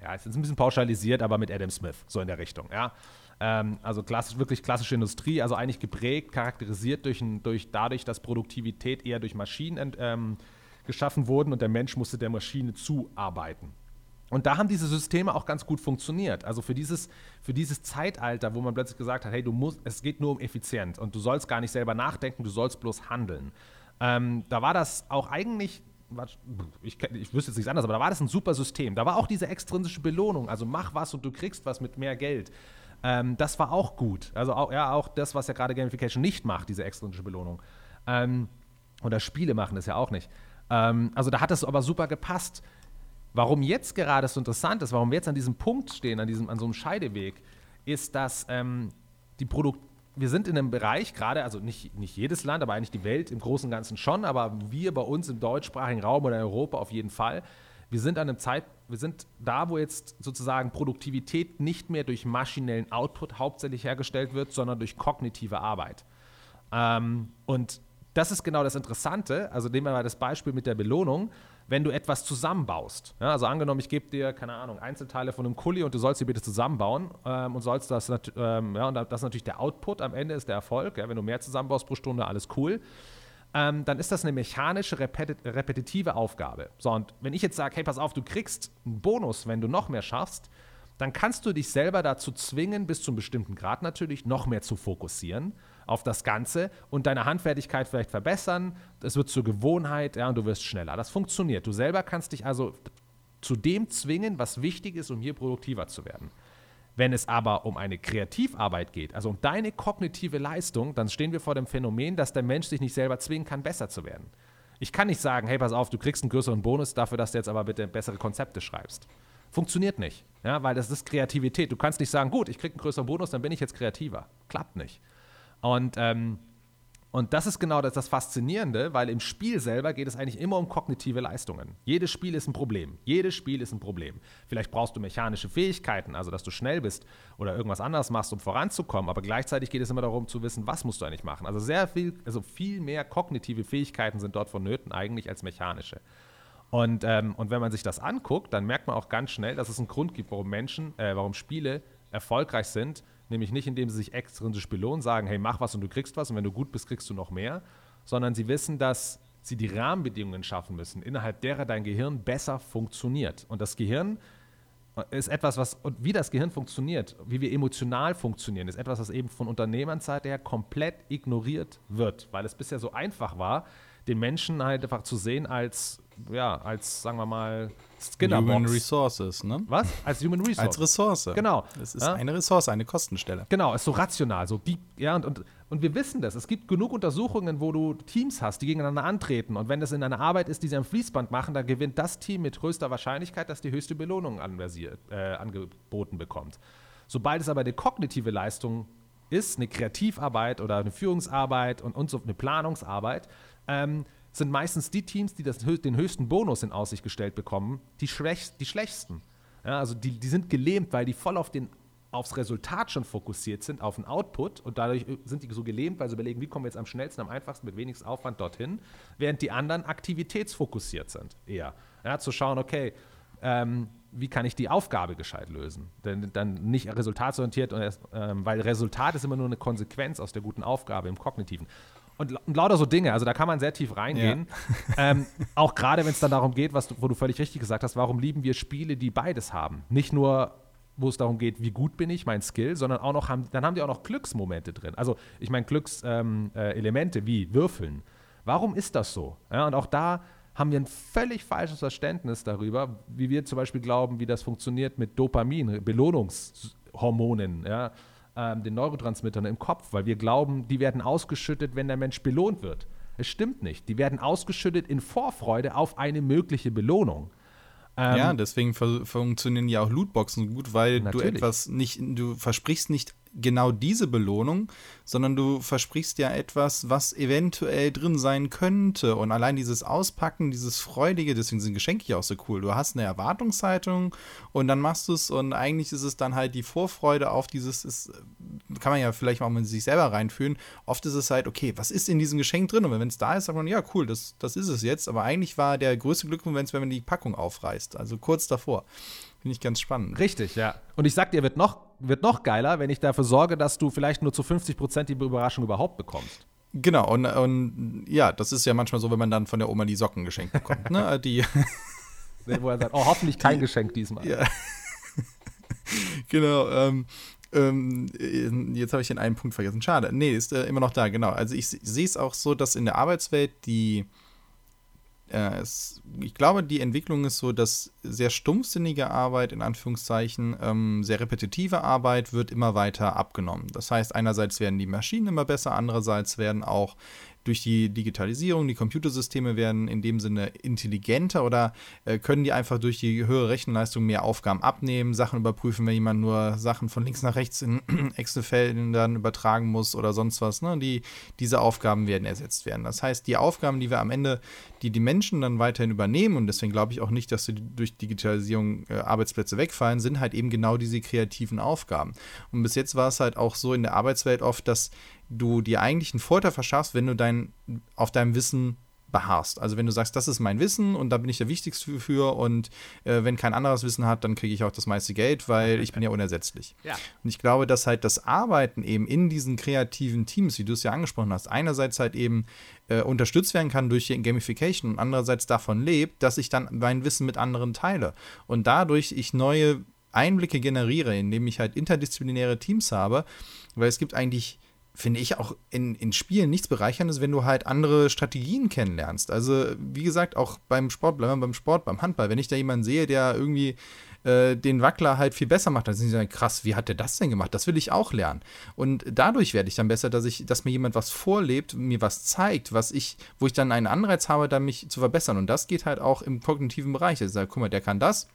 [SPEAKER 2] ja, ist ein bisschen pauschalisiert, aber mit Adam Smith, so in der Richtung, ja. Ähm, also klassisch, wirklich klassische Industrie, also eigentlich geprägt, charakterisiert durch, durch dadurch, dass Produktivität eher durch Maschinen ähm, geschaffen wurden und der Mensch musste der Maschine zuarbeiten. Und da haben diese Systeme auch ganz gut funktioniert. Also für dieses, für dieses Zeitalter, wo man plötzlich gesagt hat, hey, du musst, es geht nur um Effizienz und du sollst gar nicht selber nachdenken, du sollst bloß handeln. Ähm, da war das auch eigentlich, ich, ich wüsste jetzt nichts anderes, aber da war das ein super System. Da war auch diese extrinsische Belohnung, also mach was und du kriegst was mit mehr Geld. Ähm, das war auch gut. Also auch, ja, auch das, was ja gerade Gamification nicht macht, diese extrinsische Belohnung. Ähm, oder Spiele machen das ja auch nicht. Ähm, also da hat es aber super gepasst. Warum jetzt gerade so interessant ist, warum wir jetzt an diesem Punkt stehen, an, diesem, an so einem Scheideweg, ist, dass ähm, die Produkt wir sind in einem Bereich, gerade, also nicht, nicht jedes Land, aber eigentlich die Welt im Großen und Ganzen schon, aber wir bei uns im deutschsprachigen Raum oder in Europa auf jeden Fall, wir sind an einem Zeit, wir sind da, wo jetzt sozusagen Produktivität nicht mehr durch maschinellen Output hauptsächlich hergestellt wird, sondern durch kognitive Arbeit. Ähm, und das ist genau das Interessante. Also nehmen wir mal das Beispiel mit der Belohnung. Wenn du etwas zusammenbaust, ja, also angenommen, ich gebe dir, keine Ahnung, Einzelteile von einem Kuli und du sollst sie bitte zusammenbauen ähm, und sollst das, ähm, ja, und das ist natürlich der Output, am Ende ist der Erfolg. Ja, wenn du mehr zusammenbaust pro Stunde, alles cool ähm, dann ist das eine mechanische, repetit repetitive Aufgabe. So, und wenn ich jetzt sage, hey, pass auf, du kriegst einen Bonus, wenn du noch mehr schaffst, dann kannst du dich selber dazu zwingen, bis zu einem bestimmten Grad natürlich, noch mehr zu fokussieren auf das Ganze und deine Handfertigkeit vielleicht verbessern. Es wird zur Gewohnheit, ja, und du wirst schneller. Das funktioniert. Du selber kannst dich also zu dem zwingen, was wichtig ist, um hier produktiver zu werden. Wenn es aber um eine Kreativarbeit geht, also um deine kognitive Leistung, dann stehen wir vor dem Phänomen, dass der Mensch sich nicht selber zwingen kann, besser zu werden. Ich kann nicht sagen, hey, pass auf, du kriegst einen größeren Bonus dafür, dass du jetzt aber bitte bessere Konzepte schreibst. Funktioniert nicht, ja, weil das ist Kreativität. Du kannst nicht sagen, gut, ich krieg einen größeren Bonus, dann bin ich jetzt kreativer. Klappt nicht. Und ähm, und das ist genau das, das, Faszinierende, weil im Spiel selber geht es eigentlich immer um kognitive Leistungen. Jedes Spiel ist ein Problem. Jedes Spiel ist ein Problem. Vielleicht brauchst du mechanische Fähigkeiten, also dass du schnell bist oder irgendwas anderes machst, um voranzukommen, aber gleichzeitig geht es immer darum zu wissen, was musst du eigentlich machen. Also sehr viel, also viel mehr kognitive Fähigkeiten sind dort vonnöten eigentlich als mechanische. Und, ähm, und wenn man sich das anguckt, dann merkt man auch ganz schnell, dass es einen Grund gibt, warum Menschen, äh, warum Spiele erfolgreich sind, Nämlich nicht, indem sie sich extrinsisch belohnen, sagen, hey, mach was und du kriegst was und wenn du gut bist, kriegst du noch mehr, sondern sie wissen, dass sie die Rahmenbedingungen schaffen müssen, innerhalb derer dein Gehirn besser funktioniert. Und das Gehirn ist etwas, was, und wie das Gehirn funktioniert, wie wir emotional funktionieren, ist etwas, was eben von Unternehmernseite her komplett ignoriert wird, weil es bisher so einfach war, den Menschen halt einfach zu sehen als, ja, als, sagen wir mal,
[SPEAKER 1] Skinnerbox. Human Resources, ne?
[SPEAKER 2] Was? Als Human Resource.
[SPEAKER 1] Als Ressource.
[SPEAKER 2] Genau.
[SPEAKER 1] Es ist ja? eine Ressource, eine Kostenstelle.
[SPEAKER 2] Genau, ist so rational. So die, ja, und, und, und wir wissen das. Es gibt genug Untersuchungen, wo du Teams hast, die gegeneinander antreten. Und wenn das in einer Arbeit ist, die sie am Fließband machen, dann gewinnt das Team mit größter Wahrscheinlichkeit, dass die höchste Belohnung anversiert, äh, angeboten bekommt. Sobald es aber eine kognitive Leistung ist, eine Kreativarbeit oder eine Führungsarbeit und, und so eine Planungsarbeit, ähm, sind meistens die Teams, die das, den höchsten Bonus in Aussicht gestellt bekommen, die, schwäch, die schwächsten. Ja, also die, die sind gelähmt, weil die voll auf den, aufs Resultat schon fokussiert sind, auf den Output und dadurch äh, sind die so gelähmt, weil sie überlegen, wie kommen wir jetzt am schnellsten, am einfachsten, mit wenigstens Aufwand dorthin, während die anderen aktivitätsfokussiert sind eher. Ja, zu schauen, okay, ähm, wie kann ich die Aufgabe gescheit lösen? Denn dann nicht resultatsorientiert, ähm, weil Resultat ist immer nur eine Konsequenz aus der guten Aufgabe im Kognitiven und, und, lauter so Dinge. Also da kann man sehr tief reingehen. Ja. Ähm, auch gerade wenn es dann darum geht, was du, wo du völlig richtig gesagt hast, warum lieben wir Spiele, die beides haben? Nicht nur, wo es darum geht, wie gut bin ich, mein Skill, sondern auch noch haben, dann haben die auch noch Glücksmomente drin. Also ich meine Glückselemente ähm, äh, wie Würfeln. Warum ist das so? Ja, und auch da haben wir ein völlig falsches Verständnis darüber, wie wir zum Beispiel glauben, wie das funktioniert mit Dopamin, Belohnungshormonen. Ja? Ähm, den Neurotransmittern im Kopf, weil wir glauben, die werden ausgeschüttet, wenn der Mensch belohnt wird. Es stimmt nicht. Die werden ausgeschüttet in Vorfreude auf eine mögliche Belohnung.
[SPEAKER 1] Ähm, ja, deswegen funktionieren ja auch Lootboxen gut, weil natürlich. du etwas nicht, du versprichst nicht genau diese Belohnung, sondern du versprichst ja etwas, was eventuell drin sein könnte. Und allein dieses Auspacken, dieses Freudige, deswegen sind Geschenke ja auch so cool. Du hast eine Erwartungshaltung und dann machst du es und eigentlich ist es dann halt die Vorfreude auf dieses, ist, kann man ja vielleicht auch mit sich selber reinfühlen. Oft ist es halt, okay, was ist in diesem Geschenk drin? Und wenn es da ist, sagt man, ja, cool, das, das ist es jetzt. Aber eigentlich war der größte Glückmoment, wenn man die Packung aufreißt. Also kurz davor. Finde ich ganz spannend.
[SPEAKER 2] Richtig, ja. Und ich sag dir, wird noch, wird noch geiler, wenn ich dafür sorge, dass du vielleicht nur zu 50 Prozent die Überraschung überhaupt bekommst.
[SPEAKER 1] Genau, und, und ja, das ist ja manchmal so, wenn man dann von der Oma die Socken geschenkt bekommt. ne? die
[SPEAKER 2] Wo er sagt, oh, hoffentlich kein die, Geschenk diesmal. Ja.
[SPEAKER 1] genau, ähm, ähm, jetzt habe ich den einen Punkt vergessen. Schade. Nee, ist äh, immer noch da, genau. Also ich sehe es auch so, dass in der Arbeitswelt die äh, es, ich glaube, die Entwicklung ist so, dass sehr stumpfsinnige Arbeit, in Anführungszeichen, ähm, sehr repetitive Arbeit wird immer weiter abgenommen. Das heißt, einerseits werden die Maschinen immer besser, andererseits werden auch durch die Digitalisierung, die Computersysteme werden in dem Sinne intelligenter oder äh, können die einfach durch die höhere Rechenleistung mehr Aufgaben abnehmen, Sachen überprüfen, wenn jemand nur Sachen von links nach rechts in Excel-Feldern übertragen muss oder sonst was. Ne? Die, diese Aufgaben werden ersetzt werden. Das heißt, die Aufgaben, die wir am Ende, die die Menschen dann weiterhin übernehmen, und deswegen glaube ich auch nicht, dass durch Digitalisierung äh, Arbeitsplätze wegfallen, sind halt eben genau diese kreativen Aufgaben. Und bis jetzt war es halt auch so in der Arbeitswelt oft, dass du dir eigentlich einen Vorteil verschaffst, wenn du dein, auf deinem Wissen beharrst. Also wenn du sagst, das ist mein Wissen und da bin ich der Wichtigste für und äh, wenn kein anderes Wissen hat, dann kriege ich auch das meiste Geld, weil ich bin ja unersetzlich. Ja. Und ich glaube, dass halt das Arbeiten eben in diesen kreativen Teams, wie du es ja angesprochen hast, einerseits halt eben äh, unterstützt werden kann durch die Gamification und andererseits davon lebt, dass ich dann mein Wissen mit anderen teile und dadurch ich neue Einblicke generiere, indem ich halt interdisziplinäre Teams habe, weil es gibt eigentlich finde ich auch in, in Spielen nichts Bereicherndes, wenn du halt andere Strategien kennenlernst. Also, wie gesagt, auch beim Sport, bleiben wir beim Sport, beim Handball, wenn ich da jemanden sehe, der irgendwie äh, den Wackler halt viel besser macht, dann sind sie dann krass, wie hat der das denn gemacht? Das will ich auch lernen. Und dadurch werde ich dann besser, dass ich, dass mir jemand was vorlebt, mir was zeigt, was ich, wo ich dann einen Anreiz habe, da mich zu verbessern. Und das geht halt auch im kognitiven Bereich. Also, guck mal, der kann das,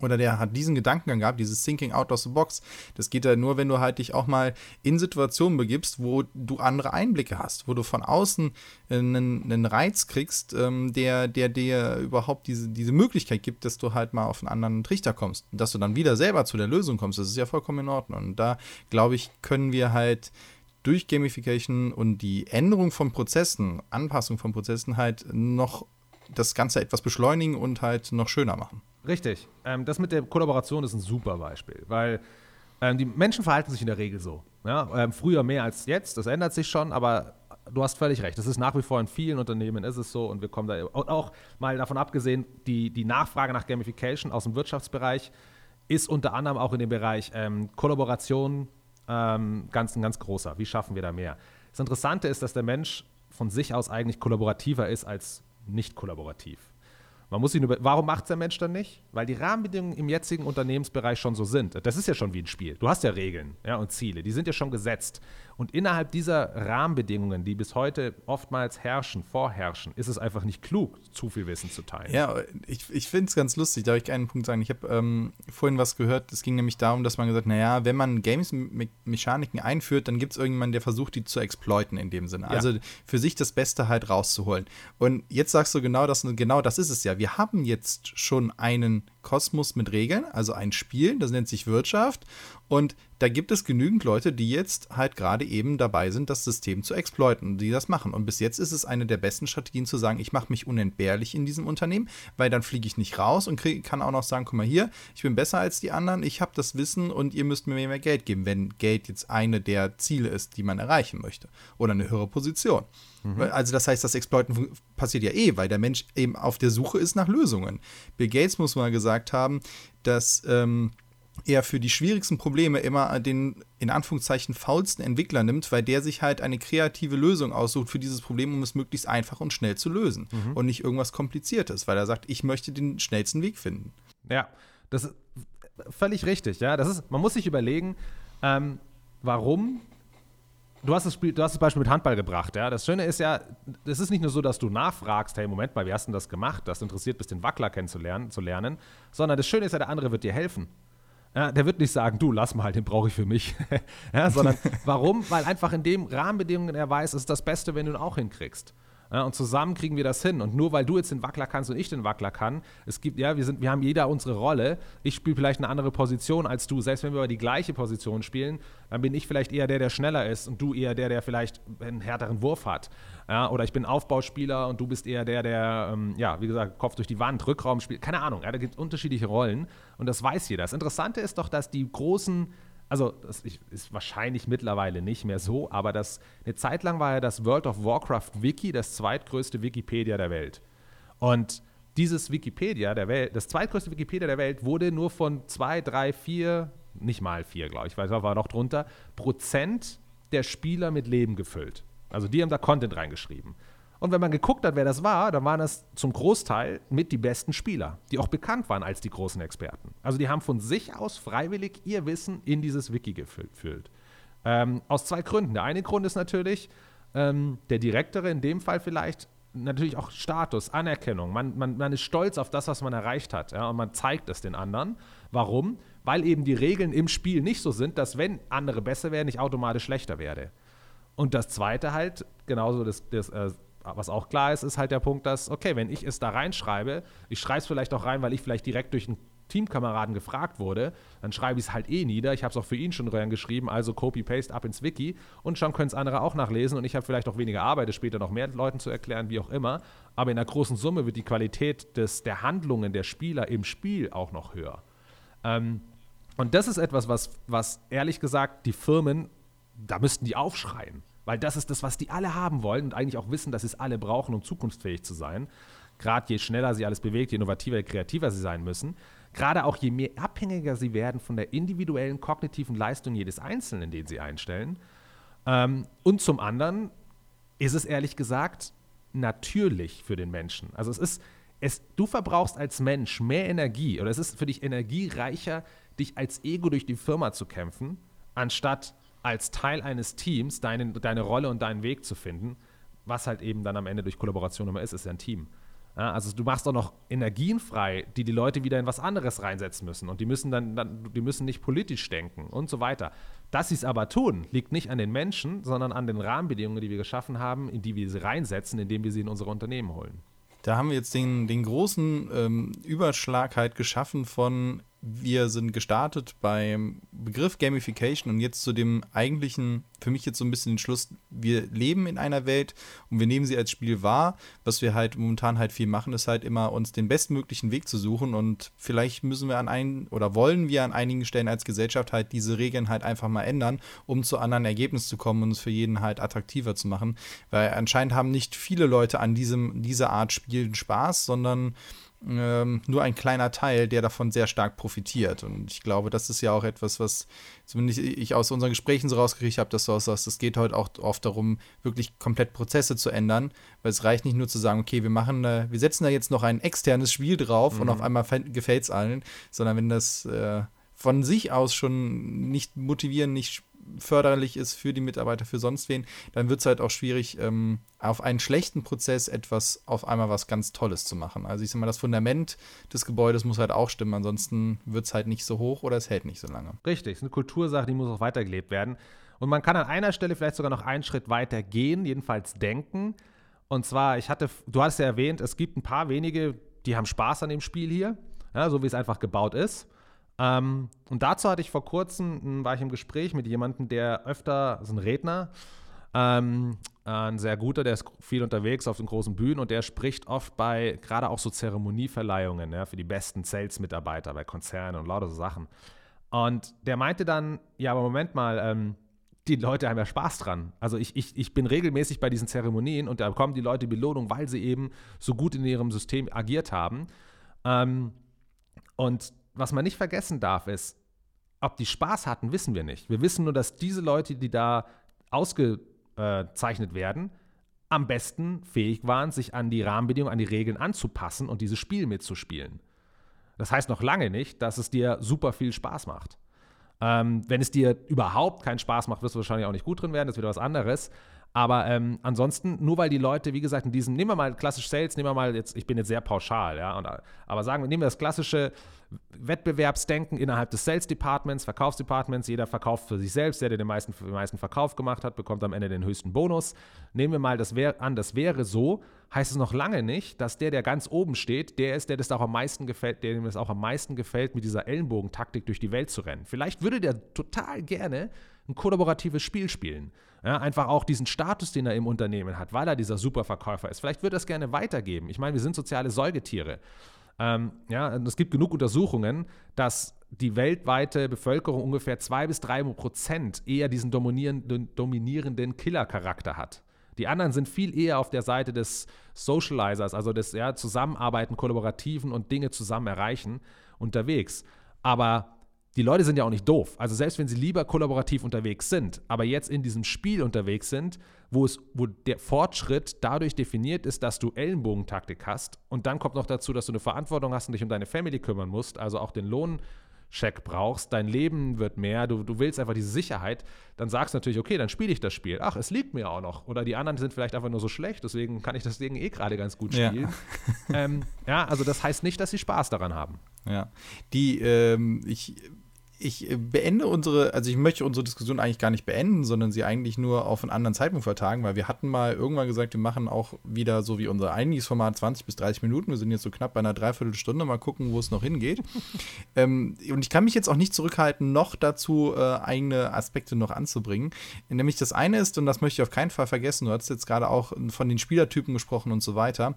[SPEAKER 1] oder der hat diesen Gedankengang gehabt, dieses Thinking out of the box. Das geht ja nur, wenn du halt dich auch mal in Situationen begibst, wo du andere Einblicke hast, wo du von außen einen, einen Reiz kriegst, ähm, der, der dir überhaupt diese, diese Möglichkeit gibt, dass du halt mal auf einen anderen Trichter kommst. Und dass du dann wieder selber zu der Lösung kommst, das ist ja vollkommen in Ordnung. Und da, glaube ich, können wir halt durch Gamification und die Änderung von Prozessen, Anpassung von Prozessen halt noch das Ganze etwas beschleunigen und halt noch schöner machen.
[SPEAKER 2] Richtig. Ähm, das mit der Kollaboration ist ein super Beispiel, weil ähm, die Menschen verhalten sich in der Regel so. Ja? Ähm, früher mehr als jetzt, das ändert sich schon, aber du hast völlig recht. Das ist nach wie vor in vielen Unternehmen ist es so und wir kommen da und auch mal davon abgesehen, die, die Nachfrage nach Gamification aus dem Wirtschaftsbereich ist unter anderem auch in dem Bereich ähm, Kollaboration ähm, ganz, ein ganz großer. Wie schaffen wir da mehr? Das Interessante ist, dass der Mensch von sich aus eigentlich kollaborativer ist als nicht kollaborativ. Man muss ihn über Warum macht es der Mensch dann nicht? Weil die Rahmenbedingungen im jetzigen Unternehmensbereich schon so sind. Das ist ja schon wie ein Spiel. Du hast ja Regeln ja, und Ziele, die sind ja schon gesetzt. Und innerhalb dieser Rahmenbedingungen, die bis heute oftmals herrschen, vorherrschen, ist es einfach nicht klug, zu viel Wissen zu teilen.
[SPEAKER 1] Ja, ich, ich finde es ganz lustig, darf ich einen Punkt sagen. Ich habe ähm, vorhin was gehört, es ging nämlich darum, dass man gesagt hat, naja, wenn man Games-Mechaniken einführt, dann gibt es irgendjemanden, der versucht, die zu exploiten in dem Sinne. Ja. Also für sich das Beste halt rauszuholen. Und jetzt sagst du genau das, genau das ist es ja. Wir haben jetzt schon einen Kosmos mit Regeln, also ein Spiel, das nennt sich Wirtschaft. Und da gibt es genügend Leute, die jetzt halt gerade eben dabei sind, das System zu exploiten, die das machen. Und bis jetzt ist es eine der besten Strategien zu sagen, ich mache mich unentbehrlich in diesem Unternehmen, weil dann fliege ich nicht raus und krieg, kann auch noch sagen, guck mal hier, ich bin besser als die anderen, ich habe das Wissen und ihr müsst mir mehr Geld geben, wenn Geld jetzt eine der Ziele ist, die man erreichen möchte. Oder eine höhere Position. Mhm. Also das heißt, das Exploiten passiert ja eh, weil der Mensch eben auf der Suche ist nach Lösungen. Bill Gates muss mal gesagt haben, dass ähm, er für die schwierigsten Probleme immer den in Anführungszeichen faulsten Entwickler nimmt, weil der sich halt eine kreative Lösung aussucht für dieses Problem, um es möglichst einfach und schnell zu lösen mhm. und nicht irgendwas Kompliziertes, weil er sagt, ich möchte den schnellsten Weg finden.
[SPEAKER 2] Ja, das ist völlig richtig. Ja, das ist, man muss sich überlegen, ähm, warum du hast, das Spiel, du hast das Beispiel mit Handball gebracht, ja. Das Schöne ist ja, es ist nicht nur so, dass du nachfragst, hey, Moment mal, wie hast du das gemacht? Das interessiert bist, den Wackler kennenzulernen, zu lernen, sondern das Schöne ist ja, der andere wird dir helfen. Ja, der wird nicht sagen, du, lass mal, den brauche ich für mich. ja, sondern warum? Weil einfach in dem Rahmenbedingungen er weiß, es ist das Beste, wenn du ihn auch hinkriegst. Ja, und zusammen kriegen wir das hin. Und nur weil du jetzt den Wackler kannst und ich den Wackler kann, es gibt, ja, wir, sind, wir haben jeder unsere Rolle. Ich spiele vielleicht eine andere Position als du. Selbst wenn wir aber die gleiche Position spielen, dann bin ich vielleicht eher der, der schneller ist und du eher der, der vielleicht einen härteren Wurf hat. Ja, oder ich bin Aufbauspieler und du bist eher der, der, ähm, ja, wie gesagt, Kopf durch die Wand, Rückraum spielt. Keine Ahnung, ja, da gibt es unterschiedliche Rollen und das weiß jeder. Das Interessante ist doch, dass die großen also das ist wahrscheinlich mittlerweile nicht mehr so, aber das, eine Zeit lang war ja das World of Warcraft Wiki das zweitgrößte Wikipedia der Welt. Und dieses Wikipedia der Welt, das zweitgrößte Wikipedia der Welt, wurde nur von zwei, drei, vier, nicht mal vier, glaube ich, weil es war noch drunter, Prozent der Spieler mit Leben gefüllt. Also die haben da Content reingeschrieben. Und wenn man geguckt hat, wer das war, dann waren das zum Großteil mit die besten Spieler, die auch bekannt waren als die großen Experten. Also die haben von sich aus freiwillig ihr Wissen in dieses Wiki gefüllt. Ähm, aus zwei Gründen. Der eine Grund ist natürlich, ähm, der direktere in dem Fall vielleicht, natürlich auch Status, Anerkennung. Man, man, man ist stolz auf das, was man erreicht hat. Ja, und man zeigt es den anderen. Warum? Weil eben die Regeln im Spiel nicht so sind, dass wenn andere besser werden, ich automatisch schlechter werde. Und das zweite halt, genauso das, das äh, was auch klar ist, ist halt der Punkt, dass, okay, wenn ich es da reinschreibe, ich schreibe es vielleicht auch rein, weil ich vielleicht direkt durch einen Teamkameraden gefragt wurde, dann schreibe ich es halt eh nieder. Ich habe es auch für ihn schon reingeschrieben, also Copy-Paste ab ins Wiki und schon können es andere auch nachlesen und ich habe vielleicht auch weniger Arbeit, es später noch mehr Leuten zu erklären, wie auch immer. Aber in der großen Summe wird die Qualität des, der Handlungen der Spieler im Spiel auch noch höher. Ähm, und das ist etwas, was, was ehrlich gesagt die Firmen, da müssten die aufschreien. Weil das ist das, was die alle haben wollen und eigentlich auch wissen, dass sie es alle brauchen, um zukunftsfähig zu sein. Gerade je schneller sie alles bewegt, je innovativer, je kreativer sie sein müssen. Gerade auch je mehr abhängiger sie werden von der individuellen kognitiven Leistung jedes Einzelnen, den sie einstellen. Ähm, und zum anderen ist es ehrlich gesagt natürlich für den Menschen. Also es ist, es, du verbrauchst als Mensch mehr Energie oder es ist für dich energiereicher, dich als Ego durch die Firma zu kämpfen, anstatt als Teil eines Teams deine, deine Rolle und deinen Weg zu finden, was halt eben dann am Ende durch Kollaboration immer ist, ist ja ein Team. Ja, also du machst auch noch Energien frei, die die Leute wieder in was anderes reinsetzen müssen und die müssen dann, dann die müssen nicht politisch denken und so weiter. Dass sie es aber tun, liegt nicht an den Menschen, sondern an den Rahmenbedingungen, die wir geschaffen haben, in die wir sie reinsetzen, indem wir sie in unsere Unternehmen holen.
[SPEAKER 1] Da haben wir jetzt den, den großen ähm, Überschlag halt geschaffen von wir sind gestartet beim Begriff Gamification und jetzt zu dem eigentlichen, für mich jetzt so ein bisschen den Schluss, wir leben in einer Welt und wir nehmen sie als Spiel wahr. Was wir halt momentan halt viel machen, ist halt immer uns den bestmöglichen Weg zu suchen und vielleicht müssen wir an einen oder wollen wir an einigen Stellen als Gesellschaft halt diese Regeln halt einfach mal ändern, um zu anderen Ergebnissen zu kommen und es für jeden halt attraktiver zu machen. Weil anscheinend haben nicht viele Leute an diesem, dieser Art Spielen Spaß, sondern ähm, nur ein kleiner Teil, der davon sehr stark profitiert. Und ich glaube, das ist ja auch etwas, was zumindest ich aus unseren Gesprächen so rausgekriegt habe, dass du auch sagst, es geht heute auch oft darum, wirklich komplett Prozesse zu ändern, weil es reicht nicht nur zu sagen, okay, wir machen, äh, wir setzen da jetzt noch ein externes Spiel drauf mhm. und auf einmal gefällt es allen, sondern wenn das äh, von sich aus schon nicht motivieren, nicht förderlich ist für die Mitarbeiter, für sonst wen, dann wird es halt auch schwierig, ähm, auf einen schlechten Prozess etwas auf einmal was ganz Tolles zu machen. Also ich sag mal, das Fundament des Gebäudes muss halt auch stimmen, ansonsten wird es halt nicht so hoch oder es hält nicht so lange.
[SPEAKER 2] Richtig, es ist eine Kultursache, die muss auch weitergelebt werden. Und man kann an einer Stelle vielleicht sogar noch einen Schritt weiter gehen, jedenfalls denken. Und zwar, ich hatte, du hast ja erwähnt, es gibt ein paar wenige, die haben Spaß an dem Spiel hier, ja, so wie es einfach gebaut ist. Ähm, und dazu hatte ich vor kurzem, hm, war ich im Gespräch mit jemandem, der öfter, ist ein Redner, ähm, ein sehr guter, der ist viel unterwegs auf den großen Bühnen und der spricht oft bei gerade auch so Zeremonieverleihungen ja, für die besten Sales-Mitarbeiter bei Konzernen und lauter so Sachen. Und der meinte dann, ja, aber Moment mal, ähm, die Leute haben ja Spaß dran. Also ich, ich, ich bin regelmäßig bei diesen Zeremonien und da bekommen die Leute Belohnung, weil sie eben so gut in ihrem System agiert haben. Ähm, und was man nicht vergessen darf, ist, ob die Spaß hatten, wissen wir nicht. Wir wissen nur, dass diese Leute, die da ausgezeichnet werden, am besten fähig waren, sich an die Rahmenbedingungen, an die Regeln anzupassen und dieses Spiel mitzuspielen. Das heißt noch lange nicht, dass es dir super viel Spaß macht. Ähm, wenn es dir überhaupt keinen Spaß macht, wirst du wahrscheinlich auch nicht gut drin werden, das ist wieder was anderes. Aber ähm, ansonsten, nur weil die Leute, wie gesagt, in diesem, nehmen wir mal klassisch Sales, nehmen wir mal jetzt, ich bin jetzt sehr pauschal, ja, und, aber sagen wir, nehmen wir das klassische Wettbewerbsdenken innerhalb des Sales Departments, Verkaufsdepartments, jeder verkauft für sich selbst, der, der den meisten, den meisten Verkauf gemacht hat, bekommt am Ende den höchsten Bonus. Nehmen wir mal das wär, an, das wäre so, heißt es noch lange nicht, dass der, der ganz oben steht, der ist, der das auch am meisten gefällt, der dem das auch am meisten gefällt, mit dieser Ellenbogentaktik durch die Welt zu rennen. Vielleicht würde der total gerne ein kollaboratives Spiel spielen. Ja, einfach auch diesen Status, den er im Unternehmen hat, weil er dieser Superverkäufer ist. Vielleicht würde er es gerne weitergeben. Ich meine, wir sind soziale Säugetiere. Ähm, ja, es gibt genug Untersuchungen, dass die weltweite Bevölkerung ungefähr zwei bis drei Prozent eher diesen dominierenden, dominierenden Killer-Charakter hat. Die anderen sind viel eher auf der Seite des Socializers, also des ja, Zusammenarbeiten, Kollaborativen und Dinge zusammen erreichen unterwegs. Aber die Leute sind ja auch nicht doof. Also selbst wenn sie lieber kollaborativ unterwegs sind, aber jetzt in diesem Spiel unterwegs sind, wo, es, wo der Fortschritt dadurch definiert ist, dass du Ellenbogentaktik hast und dann kommt noch dazu, dass du eine Verantwortung hast und dich um deine Family kümmern musst, also auch den Lohncheck brauchst, dein Leben wird mehr, du, du willst einfach diese Sicherheit, dann sagst du natürlich, okay, dann spiele ich das Spiel. Ach, es liegt mir auch noch. Oder die anderen sind vielleicht einfach nur so schlecht, deswegen kann ich das Ding eh gerade ganz gut spielen. Ja. ähm, ja, also das heißt nicht, dass sie Spaß daran haben.
[SPEAKER 1] Ja, die, ähm, ich ich äh, beende unsere, also ich möchte unsere Diskussion eigentlich gar nicht beenden, sondern sie eigentlich nur auf einen anderen Zeitpunkt vertagen, weil wir hatten mal irgendwann gesagt, wir machen auch wieder so wie unser eigentliches Format 20 bis 30 Minuten. Wir sind jetzt so knapp bei einer Dreiviertelstunde, mal gucken, wo es noch hingeht. ähm, und ich kann mich jetzt auch nicht zurückhalten, noch dazu äh, eigene Aspekte noch anzubringen. Nämlich das eine ist, und das möchte ich auf keinen Fall vergessen, du hast jetzt gerade auch von den Spielertypen gesprochen und so weiter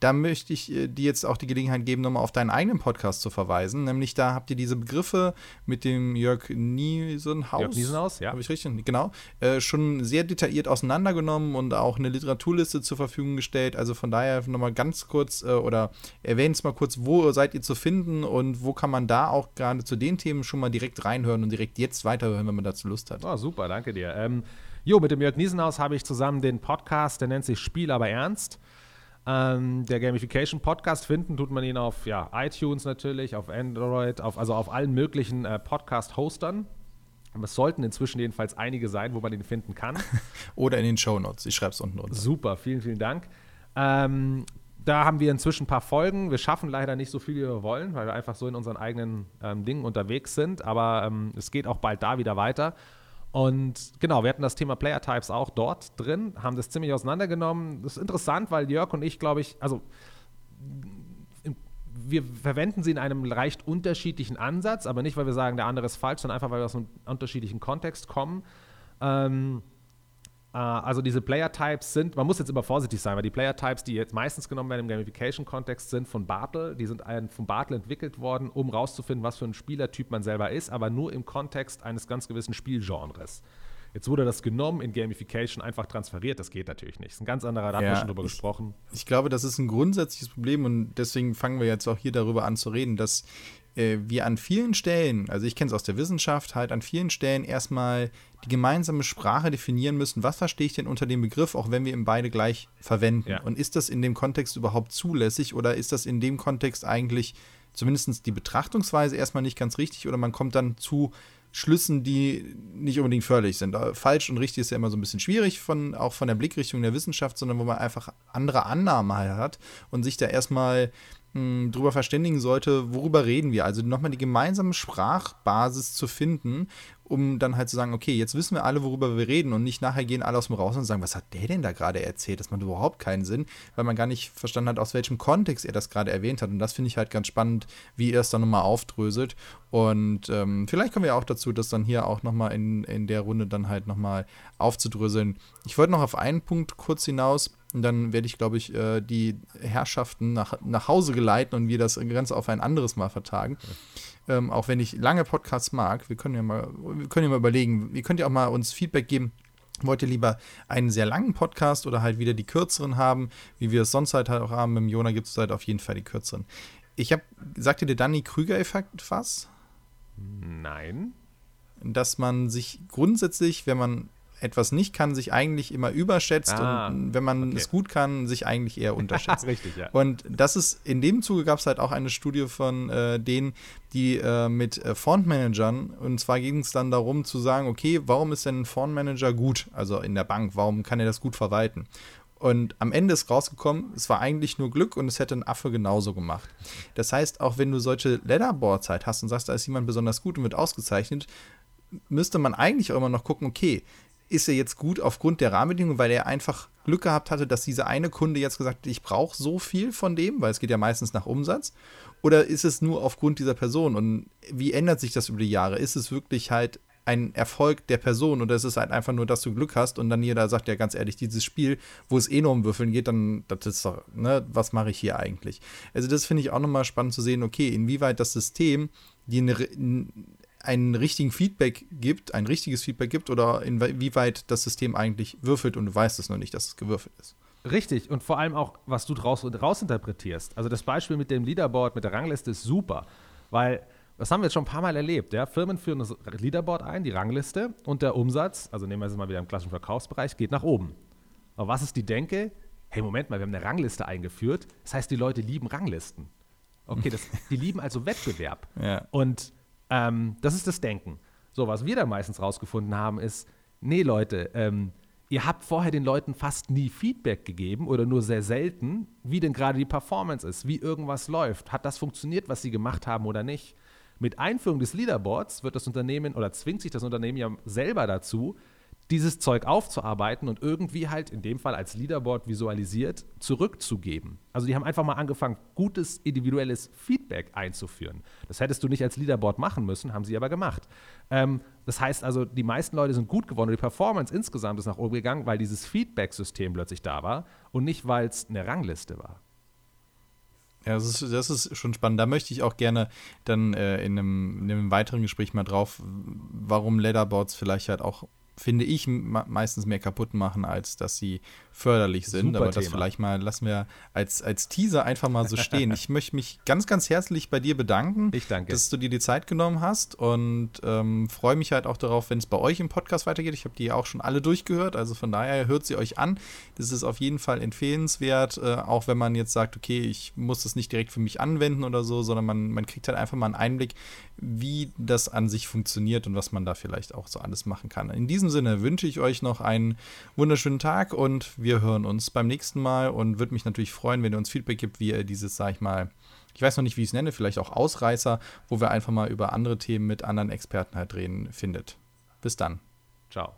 [SPEAKER 1] da möchte ich äh, dir jetzt auch die Gelegenheit geben, nochmal auf deinen eigenen Podcast zu verweisen. Nämlich da habt ihr diese Begriffe mit dem Jörg Niesenhaus. Jörg
[SPEAKER 2] Niesenhaus, ja.
[SPEAKER 1] Habe ich richtig? Genau. Äh, schon sehr detailliert auseinandergenommen und auch eine Literaturliste zur Verfügung gestellt. Also von daher nochmal ganz kurz äh, oder erwähnt es mal kurz, wo seid ihr zu finden und wo kann man da auch gerade zu den Themen schon mal direkt reinhören und direkt jetzt weiterhören, wenn man dazu Lust hat.
[SPEAKER 2] Oh, super, danke dir. Ähm, jo, mit dem Jörg Niesenhaus habe ich zusammen den Podcast, der nennt sich Spiel aber ernst. Ähm, der Gamification Podcast finden tut man ihn auf ja, iTunes natürlich, auf Android, auf, also auf allen möglichen äh, Podcast-Hostern. Es sollten inzwischen jedenfalls einige sein, wo man ihn finden kann.
[SPEAKER 1] Oder in den Show Notes. Ich schreibe es unten
[SPEAKER 2] drunter. Super, vielen, vielen Dank. Ähm, da haben wir inzwischen ein paar Folgen. Wir schaffen leider nicht so viel, wie wir wollen, weil wir einfach so in unseren eigenen ähm, Dingen unterwegs sind. Aber ähm, es geht auch bald da wieder weiter. Und genau, wir hatten das Thema Player Types auch dort drin, haben das ziemlich auseinandergenommen. Das ist interessant, weil Jörg und ich, glaube ich, also wir verwenden sie in einem leicht unterschiedlichen Ansatz, aber nicht, weil wir sagen, der andere ist falsch, sondern einfach, weil wir aus einem unterschiedlichen Kontext kommen. Ähm, äh, also diese Player-Types sind, man muss jetzt immer vorsichtig sein, weil die Player-Types, die jetzt meistens genommen werden im Gamification-Kontext, sind von Bartle. Die sind von Bartle entwickelt worden, um rauszufinden, was für ein Spielertyp man selber ist, aber nur im Kontext eines ganz gewissen Spielgenres. Jetzt wurde das genommen in Gamification einfach transferiert. Das geht natürlich nicht. Das ist ein ganz anderer, da ja, haben wir schon drüber
[SPEAKER 1] ich,
[SPEAKER 2] gesprochen.
[SPEAKER 1] Ich glaube, das ist ein grundsätzliches Problem und deswegen fangen wir jetzt auch hier darüber an zu reden, dass äh, wir an vielen Stellen, also ich kenne es aus der Wissenschaft, halt an vielen Stellen erstmal die gemeinsame Sprache definieren müssen. Was verstehe ich denn unter dem Begriff, auch wenn wir ihn beide gleich verwenden? Ja. Und ist das in dem Kontext überhaupt zulässig oder ist das in dem Kontext eigentlich zumindest die Betrachtungsweise erstmal nicht ganz richtig oder man kommt dann zu Schlüssen, die nicht unbedingt förderlich sind. Äh, falsch und richtig ist ja immer so ein bisschen schwierig, von, auch von der Blickrichtung der Wissenschaft, sondern wo man einfach andere Annahmen halt hat und sich da erstmal mh, drüber verständigen sollte, worüber reden wir. Also nochmal die gemeinsame Sprachbasis zu finden, um dann halt zu sagen, okay, jetzt wissen wir alle, worüber wir reden und nicht nachher gehen alle aus dem Raus und sagen, was hat der denn da gerade erzählt? Das macht überhaupt keinen Sinn, weil man gar nicht verstanden hat, aus welchem Kontext er das gerade erwähnt hat. Und das finde ich halt ganz spannend, wie er es dann nochmal aufdröselt. Und ähm, vielleicht kommen wir auch dazu, das dann hier auch nochmal in, in der Runde dann halt nochmal aufzudröseln. Ich wollte noch auf einen Punkt kurz hinaus und dann werde ich, glaube ich, äh, die Herrschaften nach, nach Hause geleiten und wir das Ganze auf ein anderes Mal vertagen. Ähm, auch wenn ich lange Podcasts mag, wir können ja mal, wir können ja mal überlegen, ihr könnt ja auch mal uns Feedback geben. Wollt ihr lieber einen sehr langen Podcast oder halt wieder die kürzeren haben, wie wir es sonst halt auch haben? Mit dem Jona gibt es halt auf jeden Fall die kürzeren. Ich habe, sagte der Danny Krüger-Effekt was?
[SPEAKER 2] Nein.
[SPEAKER 1] Dass man sich grundsätzlich, wenn man etwas nicht kann, sich eigentlich immer überschätzt ah, und wenn man okay. es gut kann, sich eigentlich eher unterschätzt.
[SPEAKER 2] Richtig, ja.
[SPEAKER 1] Und das ist, in dem Zuge gab es halt auch eine Studie von äh, denen, die äh, mit äh, Fondmanagern, und zwar ging es dann darum zu sagen, okay, warum ist denn ein Fondmanager gut, also in der Bank, warum kann er das gut verwalten? Und am Ende ist rausgekommen, es war eigentlich nur Glück und es hätte ein Affe genauso gemacht. Das heißt, auch wenn du solche Leaderboards halt hast und sagst, da ist jemand besonders gut und wird ausgezeichnet, müsste man eigentlich auch immer noch gucken, okay, ist er jetzt gut aufgrund der Rahmenbedingungen, weil er einfach Glück gehabt hatte, dass dieser eine Kunde jetzt gesagt hat, ich brauche so viel von dem, weil es geht ja meistens nach Umsatz. Oder ist es nur aufgrund dieser Person? Und wie ändert sich das über die Jahre? Ist es wirklich halt ein Erfolg der Person oder ist es halt einfach nur, dass du Glück hast und dann jeder sagt ja ganz ehrlich, dieses Spiel, wo es eh nur um Würfeln geht, dann, das ist doch, ne, was mache ich hier eigentlich? Also das finde ich auch nochmal spannend zu sehen, okay, inwieweit das System die einen richtigen Feedback gibt, ein richtiges Feedback gibt oder inwieweit das System eigentlich würfelt und du weißt es noch nicht, dass es gewürfelt ist.
[SPEAKER 2] Richtig, und vor allem auch, was du draus, rausinterpretierst. Also das Beispiel mit dem Leaderboard, mit der Rangliste ist super, weil das haben wir jetzt schon ein paar Mal erlebt. Ja? Firmen führen das Leaderboard ein, die Rangliste, und der Umsatz, also nehmen wir es mal wieder im klassischen Verkaufsbereich, geht nach oben. Aber was ist die Denke? Hey, Moment mal, wir haben eine Rangliste eingeführt. Das heißt, die Leute lieben Ranglisten. Okay, das, die lieben also Wettbewerb.
[SPEAKER 1] Ja.
[SPEAKER 2] Und ähm, das ist das Denken. So, was wir da meistens rausgefunden haben, ist, nee, Leute, ähm, ihr habt vorher den Leuten fast nie Feedback gegeben oder nur sehr selten, wie denn gerade die Performance ist, wie irgendwas läuft. Hat das funktioniert, was sie gemacht haben oder nicht? Mit Einführung des Leaderboards wird das Unternehmen oder zwingt sich das Unternehmen ja selber dazu, dieses Zeug aufzuarbeiten und irgendwie halt in dem Fall als Leaderboard visualisiert zurückzugeben. Also die haben einfach mal angefangen, gutes individuelles Feedback einzuführen. Das hättest du nicht als Leaderboard machen müssen, haben sie aber gemacht. Ähm, das heißt also, die meisten Leute sind gut geworden und die Performance insgesamt ist nach oben gegangen, weil dieses Feedback-System plötzlich da war und nicht, weil es eine Rangliste war.
[SPEAKER 1] Ja, das ist, das ist schon spannend. Da möchte ich auch gerne dann äh, in, einem, in, einem, weiteren Gespräch mal drauf, warum Leaderboards vielleicht halt auch finde ich, meistens mehr kaputt machen, als dass sie förderlich sind. Super Aber das Thema. vielleicht mal lassen wir als, als Teaser einfach mal so stehen. ich möchte mich ganz, ganz herzlich bei dir bedanken, dass du dir die Zeit genommen hast und ähm, freue mich halt auch darauf, wenn es bei euch im Podcast weitergeht. Ich habe die auch schon alle durchgehört, also von daher hört sie euch an. Das ist auf jeden Fall empfehlenswert, äh, auch wenn man jetzt sagt, okay, ich muss das nicht direkt für mich anwenden oder so, sondern man, man kriegt halt einfach mal einen Einblick, wie das an sich funktioniert und was man da vielleicht auch so alles machen kann. In diesem Sinne wünsche ich euch noch einen wunderschönen Tag und wir hören uns beim nächsten Mal und würde mich natürlich freuen, wenn ihr uns Feedback gibt, wie ihr dieses, sag ich mal, ich weiß noch nicht, wie ich es nenne, vielleicht auch Ausreißer, wo wir einfach mal über andere Themen mit anderen Experten halt reden, findet. Bis dann.
[SPEAKER 2] Ciao.